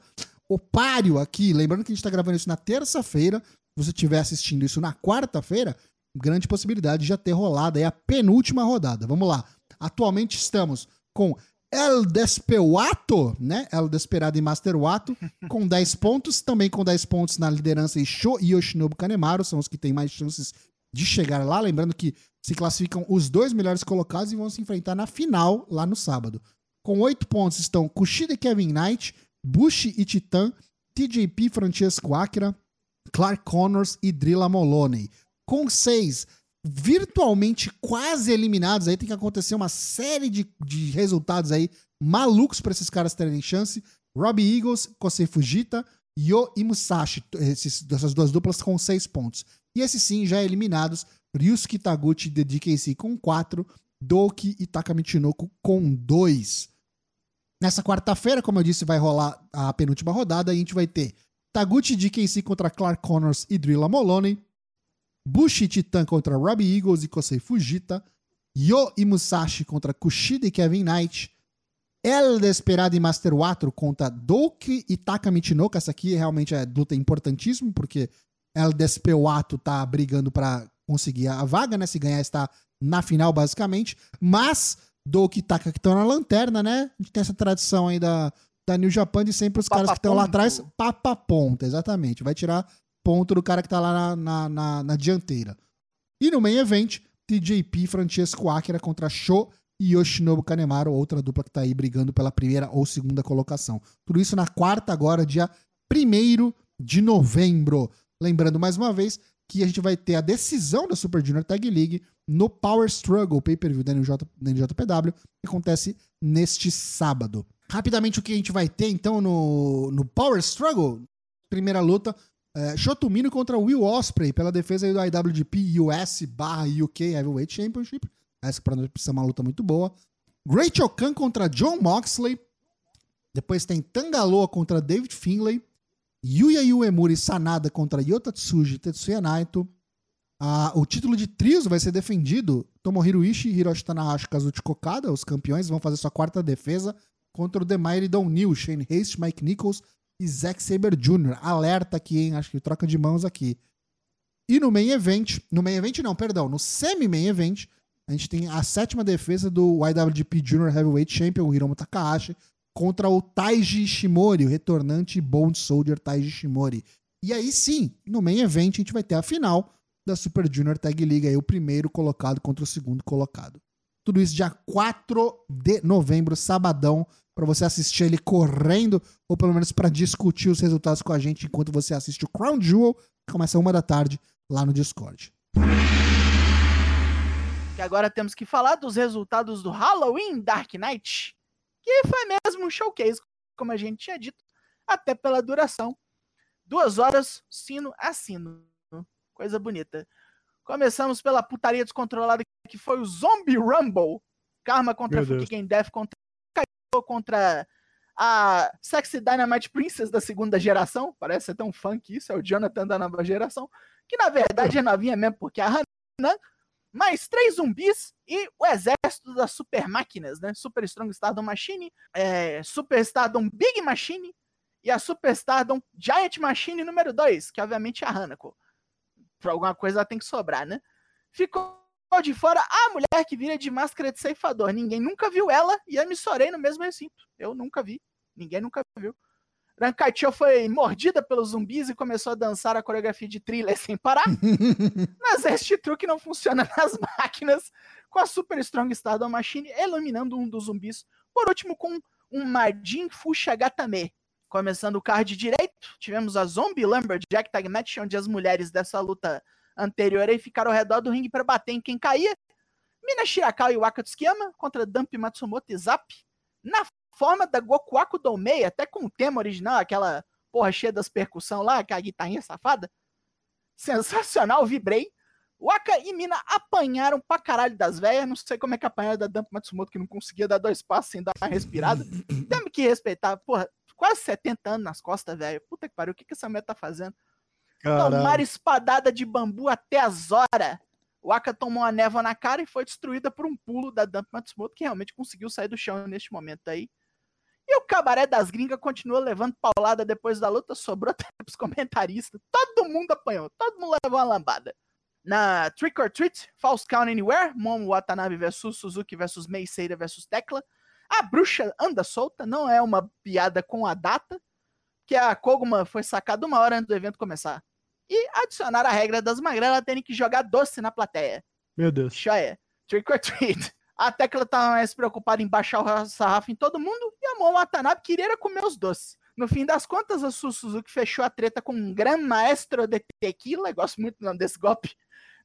o páreo aqui. Lembrando que a gente tá gravando isso na terça-feira. Se você estiver assistindo isso na quarta-feira, grande possibilidade de já ter rolado aí a penúltima rodada. Vamos lá. Atualmente estamos com El Despeuato, né? El Desperado e Master Wato, com 10 pontos. Também com 10 pontos na liderança Sho e Yoshinobu Kanemaru, são os que têm mais chances de chegar lá. Lembrando que se classificam os dois melhores colocados e vão se enfrentar na final lá no sábado. Com 8 pontos estão Kushida e Kevin Knight, Bushi e Titan, TJP Francesco Akira, Clark Connors e Drilla Moloney. Com 6, virtualmente quase eliminados, aí tem que acontecer uma série de, de resultados aí malucos para esses caras terem chance. Robbie Eagles, Kosei Fujita, Yo e Musashi, esses, essas duas duplas com 6 pontos. E esses sim, já eliminados, Ryusuke Taguchi e DKC com 4, Doki e Taka Michinoku com 2. Nessa quarta-feira, como eu disse, vai rolar a penúltima rodada. A gente vai ter Taguchi DKC contra Clark Connors e Drilla Moloney. Bushi e Titan contra Robbie Eagles e Kosei Fujita. Yo e Musashi contra Kushida e Kevin Knight. El Desperado e Master 4 contra Doki e Taka Michinoku. Essa aqui realmente é luta importantíssima, porque El Despewato tá brigando para conseguir a vaga, né? Se ganhar, está na final, basicamente. Mas do Kitaka que estão na lanterna, né? A gente tem essa tradição aí da, da New Japan de sempre os caras que estão lá Papa atrás, ponto. papa ponta, exatamente. Vai tirar ponto do cara que tá lá na, na, na- na dianteira. E no main event, TJP Francesco Akira contra Sho e Yoshinobu Kanemaru, outra dupla que tá aí brigando pela primeira ou segunda colocação. Tudo isso na quarta agora, dia 1 de novembro. Lembrando mais uma vez que a gente vai ter a decisão da Super Junior Tag League no Power Struggle pay-per-view da NJ, da NJPW, que acontece neste sábado. Rapidamente, o que a gente vai ter então no, no Power Struggle? Primeira luta, é, contra Will Ospreay pela defesa do IWGP US barra UK Heavyweight Championship. Essa para nós precisa ser uma luta muito boa. Great Okan contra John Moxley. Depois tem Tangaloa contra David Finlay. Yuya Uemura e Sanada contra Yota Tsuji e Tetsuya Naito. Ah, o título de trios vai ser defendido. Tomohiro Ishii Hiroshi Tanahashi Kazuchi Okada, os campeões, vão fazer sua quarta defesa contra o Mighty Don New, Shane Haste, Mike Nichols e Zack Saber Jr. Alerta aqui, hein? Acho que troca de mãos aqui. E no main event, no main event não, perdão, no semi-main event, a gente tem a sétima defesa do IWGP Junior Heavyweight Champion, Hiromu Takahashi, contra o Taiji Ishimori, o retornante Bone Soldier Taiji Ishimori. E aí sim, no main event, a gente vai ter a final da Super Junior Tag League, aí o primeiro colocado contra o segundo colocado. Tudo isso dia 4 de novembro, sabadão, para você assistir ele correndo, ou pelo menos para discutir os resultados com a gente enquanto você assiste o Crown Jewel, que começa uma da tarde lá no Discord. Que agora temos que falar dos resultados do Halloween Dark Knight, que foi mesmo um showcase, como a gente tinha dito, até pela duração. Duas horas, sino a sino. Coisa bonita. Começamos pela putaria descontrolada que foi o Zombie Rumble. Karma contra. Fukigen Death contra Kaido contra a Sexy Dynamite Princess da segunda geração. Parece ser tão funk isso, é o Jonathan da nova geração. Que na verdade é novinha mesmo, porque a Hanan mais três zumbis e o exército das super máquinas, né? Super Strong Stardom Machine, é, Super Stardom Big Machine e a Super Stardom Giant Machine número 2, que obviamente é a Hanako. Pra alguma coisa ela tem que sobrar, né? Ficou de fora a mulher que vira de máscara de ceifador. Ninguém nunca viu ela e eu me sorei no mesmo recinto. Eu nunca vi. Ninguém nunca viu. Rankaicho foi mordida pelos zumbis e começou a dançar a coreografia de thriller sem parar. Mas este truque não funciona nas máquinas, com a Super Strong Stardom Machine iluminando um dos zumbis. Por último, com um Majin Fushagatame. Começando o card direito, tivemos a Zombie Lumberjack Tag Match, onde as mulheres dessa luta anterior aí ficaram ao redor do ringue para bater em quem caía. Mina Shirakawa e Waka Tsukiyama contra Dump Matsumoto e Zap. Na forma da Gokuaku Domei, até com o tema original, aquela porra cheia das percussão lá, que é a guitarrinha safada. Sensacional, vibrei. Waka e Mina apanharam pra caralho das velhas. Não sei como é que apanharam da Dump Matsumoto, que não conseguia dar dois passos sem dar uma respirada. Temos que respeitar. Porra, quase 70 anos nas costas, velho. Puta que pariu, o que, que essa mulher tá fazendo? Caralho. espadada de bambu até as horas. O Aka tomou uma névoa na cara e foi destruída por um pulo da Dump Matsumoto, que realmente conseguiu sair do chão neste momento aí. E o cabaré das gringas continua levando paulada depois da luta, sobrou até pros comentaristas. Todo mundo apanhou, todo mundo levou uma lambada. Na Trick or Treat, False Count Anywhere, Momo Watanabe versus Suzuki versus Mei Seira versus Tecla. A bruxa anda solta, não é uma piada com a data, que a Koguma foi sacada uma hora antes do evento começar. E adicionar a regra das magrelas terem que jogar doce na plateia. Meu Deus. Joia. Trick or treat. A Tecla tá mais preocupada em baixar o sarrafo em todo mundo e a Momo Watanabe queria comer os doces. No fim das contas, a Su Suzuki fechou a treta com um gran maestro de tequila, gosto muito do nome desse golpe,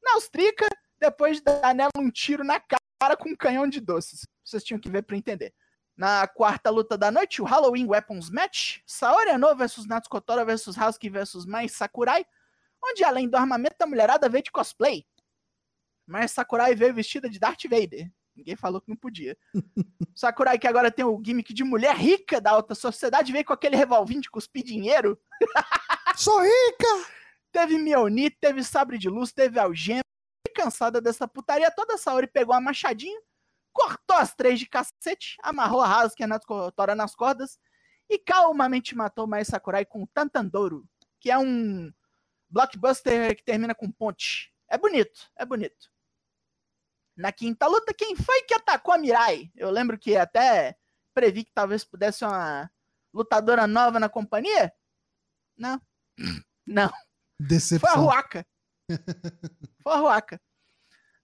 na Austrica, depois de dar nela um tiro na cara com um canhão de doces. Vocês tinham que ver pra entender. Na quarta luta da noite, o Halloween Weapons Match, Saori Ano versus Natsuko Tora versus Hasuki versus Mai Sakurai, onde além do armamento, a mulherada veio de cosplay. Mas Sakurai veio vestida de Darth Vader. Ninguém falou que não podia. Sakurai, que agora tem o gimmick de mulher rica da alta sociedade, veio com aquele revolvinho de cuspir dinheiro. Sou rica! Teve Mionir, teve sabre de luz, teve algema. E cansada dessa putaria toda, Saori pegou a machadinha, cortou as três de cacete, amarrou a Hasuki e Natsuko Tora nas cordas e calmamente matou Mai Sakurai com o Tantandouro, que é um blockbuster que termina com ponte. É bonito, é bonito. Na quinta luta, quem foi que atacou a Mirai? Eu lembro que até previ que talvez pudesse uma lutadora nova na companhia. Não. Não. Foi a Decepção. Ruaka. Foi a Ruaka.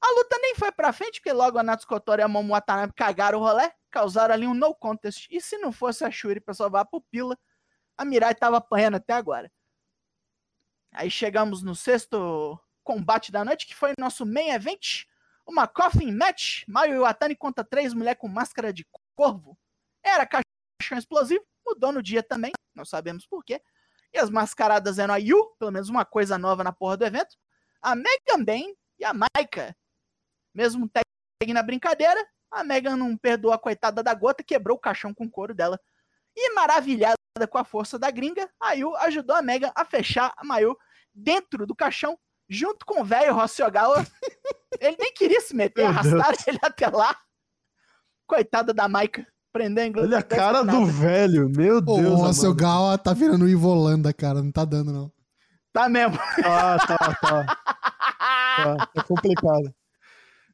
A luta nem foi pra frente, porque logo a Natsuko Tori e a Momo Watanabe cagaram o rolé, causaram ali um no contest. E se não fosse a Shuri pra salvar a pupila, a Mirai tava apanhando até agora. Aí chegamos no sexto combate da noite, que foi nosso main event. Uma coffin match. Mayu Iwatani contra três mulheres com máscara de corvo. Era caixão explosivo. Mudou no dia também. Não sabemos por quê. E as mascaradas eram a Yu, pelo menos uma coisa nova na porra do evento. A Megan Bane e a Maika. Mesmo tag na brincadeira, a Megan não perdoou a coitada da gota, quebrou o caixão com o couro dela. E maravilhada com a força da gringa, a Yu ajudou a Megan a fechar a Mayu dentro do caixão, junto com o velho Rossi Ogawa. Ele nem queria se meter, arrastaram ele até lá. Coitada da Maika, prendendo Olha a cara do velho, meu Deus. O. Gal tá virando o Ivolanda, cara. Não tá dando, não. Tá mesmo. Ah, tá, tá. Tá, tá complicado.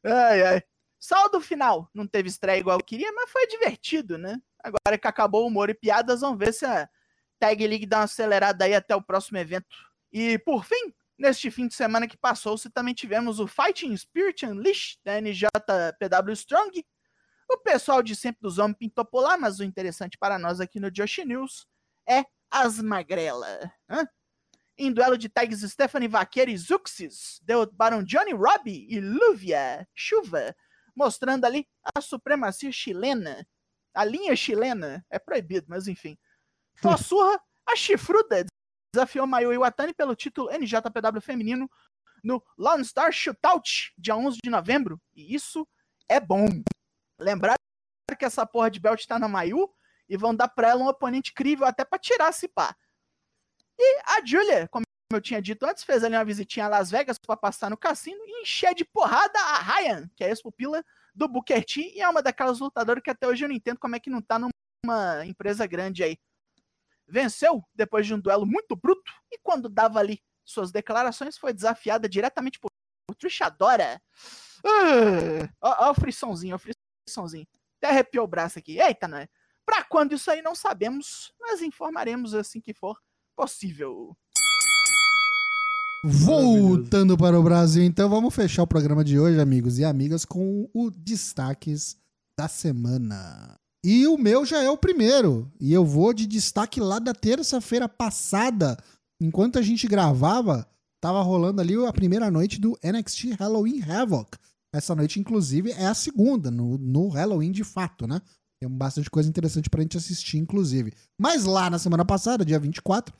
Ai, ai. Saldo final. Não teve estreia igual eu queria, mas foi divertido, né? Agora que acabou o humor e piadas, vamos ver se a Tag League dá uma acelerada aí até o próximo evento. E, por fim, neste fim de semana que passou-se, também tivemos o Fighting Spirit Unleashed da NJPW Strong. O pessoal de sempre dos homens pintou por lá, mas o interessante para nós aqui no Josh News é as magrela. hã? Em duelo de tags Stephanie Vaqueira e Zuxis, derrubaram Johnny Robbie e Luvia Chuva, mostrando ali a supremacia chilena. A linha chilena é proibido, mas enfim. Tossurra, a chifruda desafiou Mayu Iwatani pelo título NJPW feminino no Lone Star Shootout, dia 11 de novembro. E isso é bom. Lembrar que essa porra de belt tá na Mayu e vão dar pra ela um oponente crível até pra tirar esse pá. E a Julia, como eu tinha dito antes, fez ali uma visitinha a Las Vegas pra passar no cassino e encher de porrada a Ryan, que é a ex-pupila do Booker T e é uma daquelas lutadoras que até hoje eu não entendo como é que não tá numa empresa grande aí. Venceu depois de um duelo muito bruto e quando dava ali suas declarações foi desafiada diretamente por, por Trish Adora. Ah, Ó, ó o frissãozinho, ó o frissãozinho. Até arrepiou o braço aqui. Eita, né? Pra quando isso aí não sabemos, mas informaremos assim que for possível. Voltando para o Brasil, então vamos fechar o programa de hoje, amigos e amigas, com o destaques da semana. E o meu já é o primeiro. E eu vou de destaque lá da terça-feira passada. Enquanto a gente gravava, tava rolando ali a primeira noite do NXT Halloween Havoc. Essa noite, inclusive, é a segunda, no, no Halloween de fato, né? Tem bastante coisa interessante pra gente assistir, inclusive. Mas lá na semana passada, dia 24,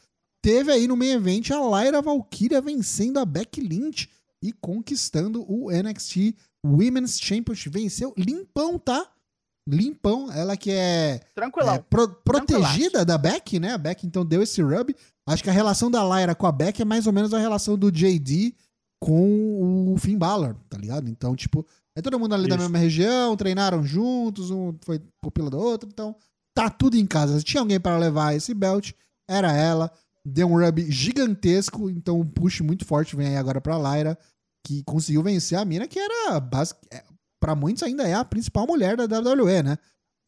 teve aí no main event a Lyra Valkyria vencendo a Becky Lynch e conquistando o NXT Women's Championship. Venceu limpão, tá? Limpão. Ela que é, é pro- protegida da Becky, né? A Becky então deu esse rub. Acho que a relação da Lyra com a Becky é mais ou menos a relação do JD com o Finn Balor, tá ligado? Então, tipo, é todo mundo ali da Isso. mesma região, treinaram juntos, um foi pupila do outro, então tá tudo em casa. Se tinha alguém para levar esse belt, era ela. Deu um rub gigantesco, então um push muito forte vem aí agora pra Lyra, que conseguiu vencer a mina, que era é, pra muitos ainda é a principal mulher da WWE, né?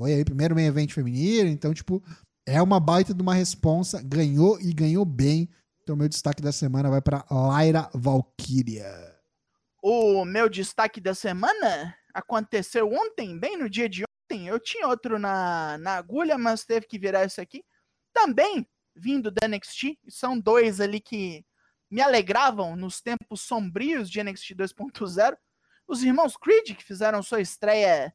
Foi aí primeiro main event feminino, então, tipo, é uma baita de uma responsa, ganhou e ganhou bem. Então, meu destaque da semana vai pra Lyra Valkyria. O meu destaque da semana aconteceu ontem, bem no dia de ontem. Eu tinha outro na, na agulha, mas teve que virar esse aqui. Também vindo da NXT. São dois ali que me alegravam nos tempos sombrios de NXT 2.0. Os irmãos Creed, que fizeram sua estreia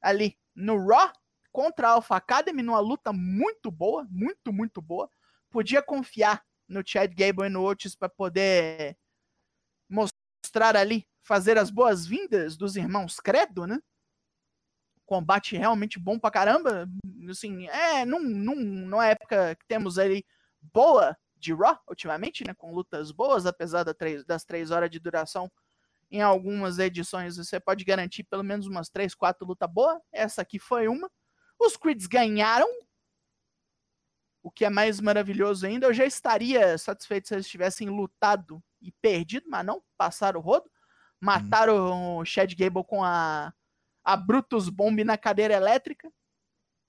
ali no Raw contra a Alpha Academy, numa luta muito boa, muito, muito boa. Podia confiar no Chad Gable e no Otis para poder mostrar ali, fazer as boas-vindas dos irmãos Credo, né? Combate realmente bom pra caramba. Assim, é, num, num, numa época que temos ali boa de Raw, ultimamente, né? Com lutas boas, apesar da três, das três horas de duração. Em algumas edições você pode garantir pelo menos umas três, quatro lutas boas. Essa aqui foi uma. Os Creeds ganharam. O que é mais maravilhoso ainda, eu já estaria satisfeito se eles tivessem lutado e perdido, mas não passaram o rodo. Mataram o Chad Gable com a, a Brutus Bomb na cadeira elétrica.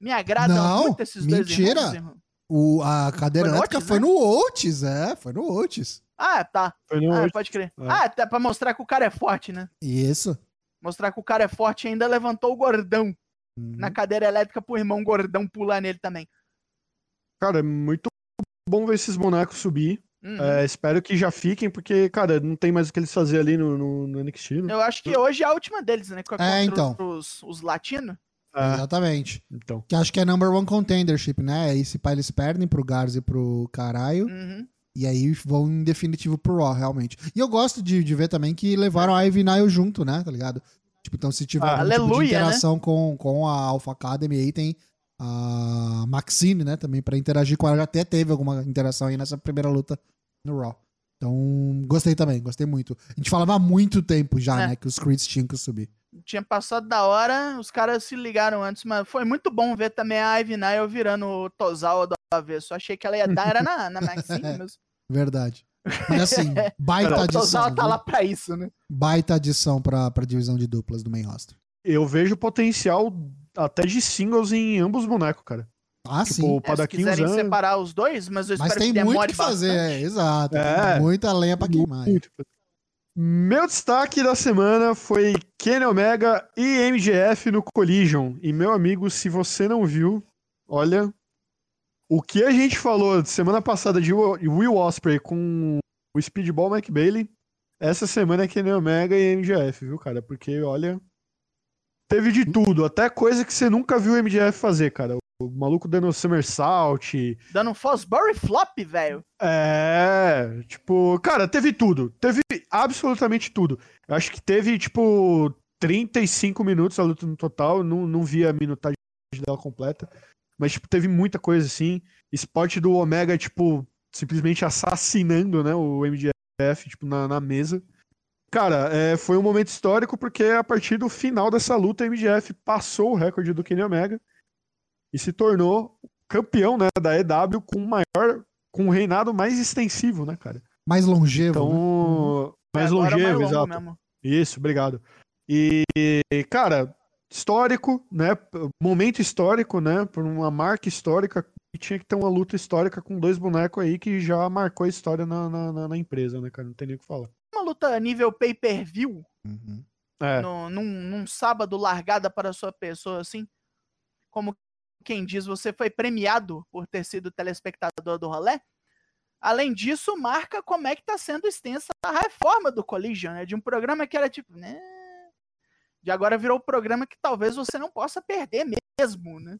Me agrada Não, muito esses dois mentira. irmãos, irmão. O, a cadeira Foi no elétrica Otis, foi né? no Otis, é, foi no Otis. Ah, tá. Foi no Ah, oito. pode crer. É. Ah, até pra mostrar que o cara é forte, né? Isso. Mostrar que o cara é forte e ainda levantou o gordão Uhum. na cadeira elétrica pro irmão gordão pular nele também. Cara, é muito bom ver esses bonecos subir. Uhum. É, espero que já fiquem, porque, cara, não tem mais o que eles fazer ali no, no, no NXT. né? Eu acho que hoje é a última deles, né? Contra É, então. Os, os latinos. É, Exatamente. então. Que acho que é number one contendership, né? Aí se pá, eles perdem pro Garza e pro caralho. Uhum. E aí vão em definitivo pro Raw, realmente. E eu gosto de, de ver também que levaram a Ivy Nile junto, né? Tá ligado? Tipo, então se tiver Ah, algum tipo de aleluia, interação com, com a Alpha Academy, aí tem a Maxine, né? Também pra interagir com ela. Já até teve alguma interação aí nessa primeira luta no Raw. Então, gostei também, gostei muito. A gente falava há muito tempo já, É. né? Que os Creeds tinham que subir. Tinha passado da hora, os caras se ligaram antes, mas foi muito bom ver também a Ivy Nile virando o Tozawa do avesso. Achei que ela ia dar, era na, na Maxine mesmo. Verdade. Mas assim, baita o adição. Tozawa tá lá pra isso, né? Baita adição pra, pra divisão de duplas do main roster. Eu vejo potencial até de singles em ambos os bonecos, cara. Ah, Tipo, sim. o É, se Padaquinho quiserem usando. separar os dois, mas eu Mas espero tem que muito que fazer, é, exato. É. Muita lenha pra queimar. é. Muito. Meu destaque da semana foi Kenny Omega e MGF no Collision. E meu amigo, se você não viu, olha, o que a gente falou semana passada de Will Ospreay com o Speedball Mike Bailey, essa semana é Kenny Omega e MGF, viu, cara? Porque, olha, teve de tudo, até coisa que você nunca viu o MGF fazer, cara. O maluco dando somersault, Dando um Fosbury Flop, velho. é, tipo, cara, teve tudo. Teve absolutamente tudo. Eu acho que teve, tipo, 35 minutos a luta no total. Não, não vi a minutagem dela completa. Mas, tipo, teve muita coisa assim. Spot do Omega, tipo, simplesmente assassinando, né, o MJF, tipo, na, na mesa. Cara, é, foi um momento histórico porque a partir do final dessa luta, o MJF passou o recorde do Kenny Omega e se tornou campeão, né, da EW com o maior com um reinado mais extensivo, né, cara? Mais longevo. né? Então, mais Agora longevo, longo exato. mesmo. Isso, obrigado. E, cara, histórico, né? Momento histórico, né? Por uma marca histórica e tinha que ter uma luta histórica com dois bonecos aí que já marcou a história na, na, na- na empresa, né, cara? Não tem nem o que falar. Uma luta nível pay-per-view, Uhum. É, no- num, num sábado largada para a sua pessoa, assim. Como quem diz, você foi premiado por ter sido telespectador do rolê. Além disso, marca como é que tá sendo extensa a reforma do Collision, né? De um programa que era tipo, né? De agora virou um programa que talvez você não possa perder mesmo, né?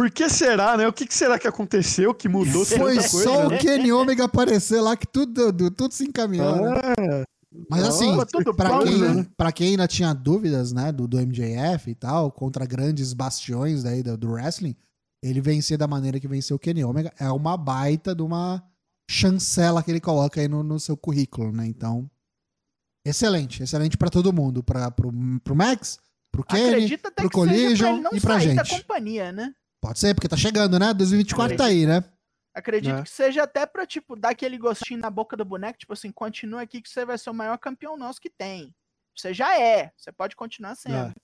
Por que será, né? O que, que será que aconteceu que mudou Foi tanta coisa? só né? o Kenny Omega aparecer lá que tudo, tudo, se encaminhou. né? É, Mas assim, pra pronto, quem, né? pra quem ainda tinha dúvidas, né, do, do MJF e tal, contra grandes bastiões daí do, do wrestling, ele vencer da maneira que venceu o Kenny Omega é uma baita de uma chancela que ele coloca aí no, no seu currículo, né? Então, excelente, excelente pra todo mundo, para pro, pro Max, pro Kenny, Acredita até pro pra Collision ele não e pra sair da gente. companhia, né? Pode ser, porque tá chegando, né? 2024 tá aí, né? Acredito Né? que seja até pra, tipo, dar aquele gostinho na boca do boneco, tipo assim, continua aqui que você vai ser o maior campeão nosso que tem. Você já é, você pode continuar sendo. É.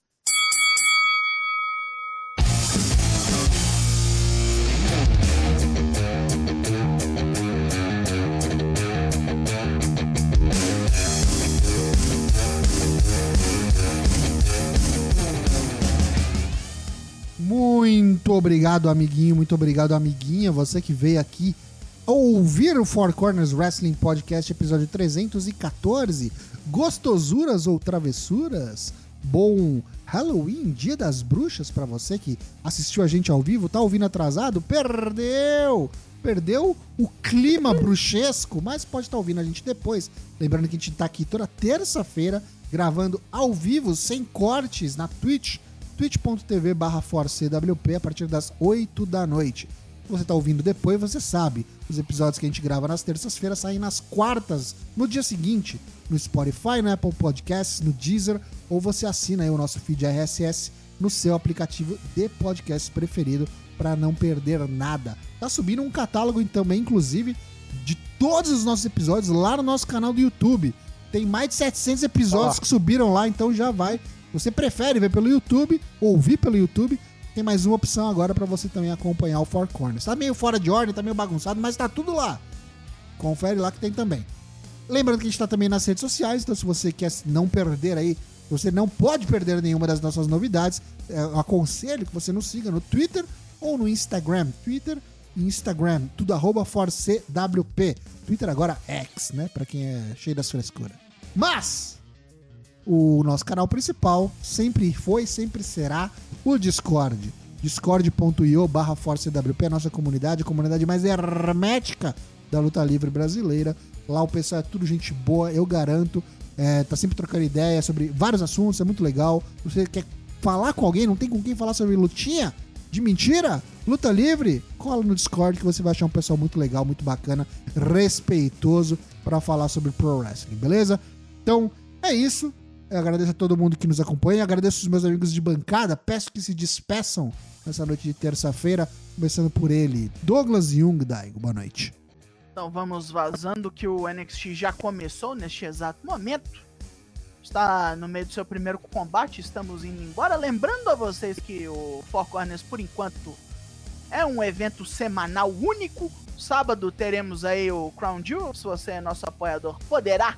Muito obrigado, amiguinho. Muito obrigado, amiguinha. Você que veio aqui ouvir o Four Corners Wrestling Podcast, episódio 314. Gostosuras ou travessuras? Bom Halloween, Dia das Bruxas, pra você que assistiu a gente ao vivo, tá ouvindo atrasado? Perdeu! Perdeu o clima bruxesco, mas pode estar ouvindo a gente depois. Lembrando que a gente tá aqui toda terça-feira gravando ao vivo, sem cortes, na Twitch twitch.tv barra forcewp a partir das 8 da noite. Se você tá ouvindo depois, você sabe. Os episódios que a gente grava nas terças-feiras saem nas quartas, no dia seguinte, no Spotify, no Apple Podcasts, no Deezer, ou você assina aí o nosso feed RSS no seu aplicativo de podcast preferido para não perder nada. Tá subindo um catálogo também, inclusive, de todos os nossos episódios lá no nosso canal do YouTube. Tem mais de 700 episódios Ó. que subiram lá, então já vai. Você prefere ver pelo YouTube, ouvir pelo YouTube, tem mais uma opção agora pra você também acompanhar o Four Corners. Tá meio fora de ordem, tá meio bagunçado, mas tá tudo lá. Confere lá que tem também. Lembrando que a gente tá também nas redes sociais, então se você quer não perder aí, você não pode perder nenhuma das nossas novidades, é, eu aconselho que você nos siga no Twitter ou no Instagram. Twitter Instagram, tudo arroba forcewp. Twitter agora X, né? Pra quem é cheio das frescuras. Mas, o nosso canal principal sempre foi, sempre será o Discord. discord.io barra ForceWP, a nossa comunidade, a comunidade mais hermética da luta livre brasileira. Lá o pessoal é tudo gente boa, eu garanto. É, tá sempre trocando ideia sobre vários assuntos, é muito legal. Você quer falar com alguém, não tem com quem falar sobre lutinha de mentira, luta livre, cola no Discord que você vai achar um pessoal muito legal, muito bacana, respeitoso para falar sobre pro wrestling, beleza? Então, é isso. Eu agradeço a todo mundo que nos acompanha, agradeço os meus amigos de bancada, peço que se despeçam nessa noite de terça-feira, começando por ele, Douglas Jung, Daigo. Boa noite. Então vamos vazando que o NXT já começou neste exato momento. Está no meio do seu primeiro combate, estamos indo embora. Lembrando a vocês que o Four Corners, por enquanto, é um evento semanal único. Sábado teremos aí o Crown Jewel. Se você é nosso apoiador, poderá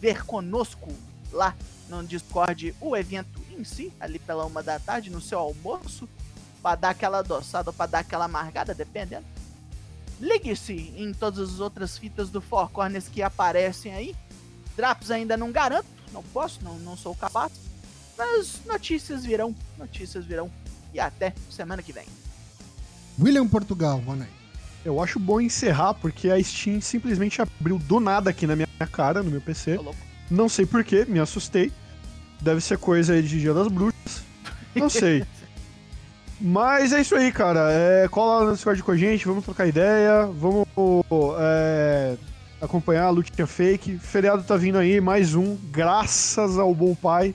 ver conosco lá no Discord o evento em si, ali pela uma da tarde, no seu almoço, para dar aquela adoçada, para dar aquela amargada, dependendo. Ligue-se em todas as outras fitas do Four Corners que aparecem aí. Drops ainda não garanto, não posso, não, não sou capaz. Mas notícias virão, notícias virão. E até semana que vem. William Portugal, boa noite. Eu acho bom encerrar, porque a Steam simplesmente abriu do nada aqui na minha cara, no meu PC. Tô louco. Não sei porquê, me assustei. Deve ser coisa aí de Dia das Bruxas. Não sei. Mas é isso aí, cara. É, cola lá no Discord com a gente, vamos trocar ideia, vamos é, acompanhar a lutinha fake. Feriado tá vindo aí, mais um, graças ao bom pai.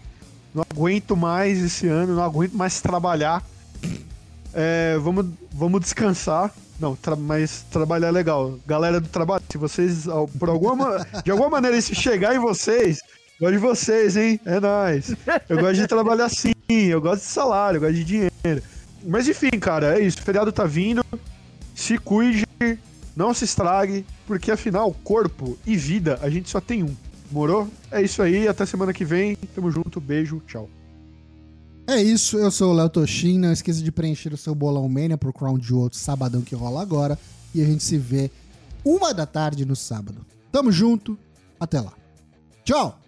Não aguento mais esse ano, não aguento mais trabalhar. É, vamos, vamos descansar. Não, tra- mas trabalhar é legal. Galera do trabalho, se vocês, por alguma, de alguma maneira, isso chegar em vocês, gosto de vocês, hein? É nóis. Eu gosto de trabalhar sim, eu gosto de salário, eu gosto de dinheiro. Mas enfim, cara, é isso. O feriado tá vindo. Se cuide, não se estrague, porque afinal, corpo e vida, a gente só tem um. Morou? É isso aí, até semana que vem. Tamo junto, beijo, tchau. É isso, eu sou o Léo Toshin. Não esqueça de preencher o seu bolão Mania pro Crown Jewel sabadão que rola agora. E a gente se vê uma da tarde no sábado. Tamo junto, até lá. Tchau!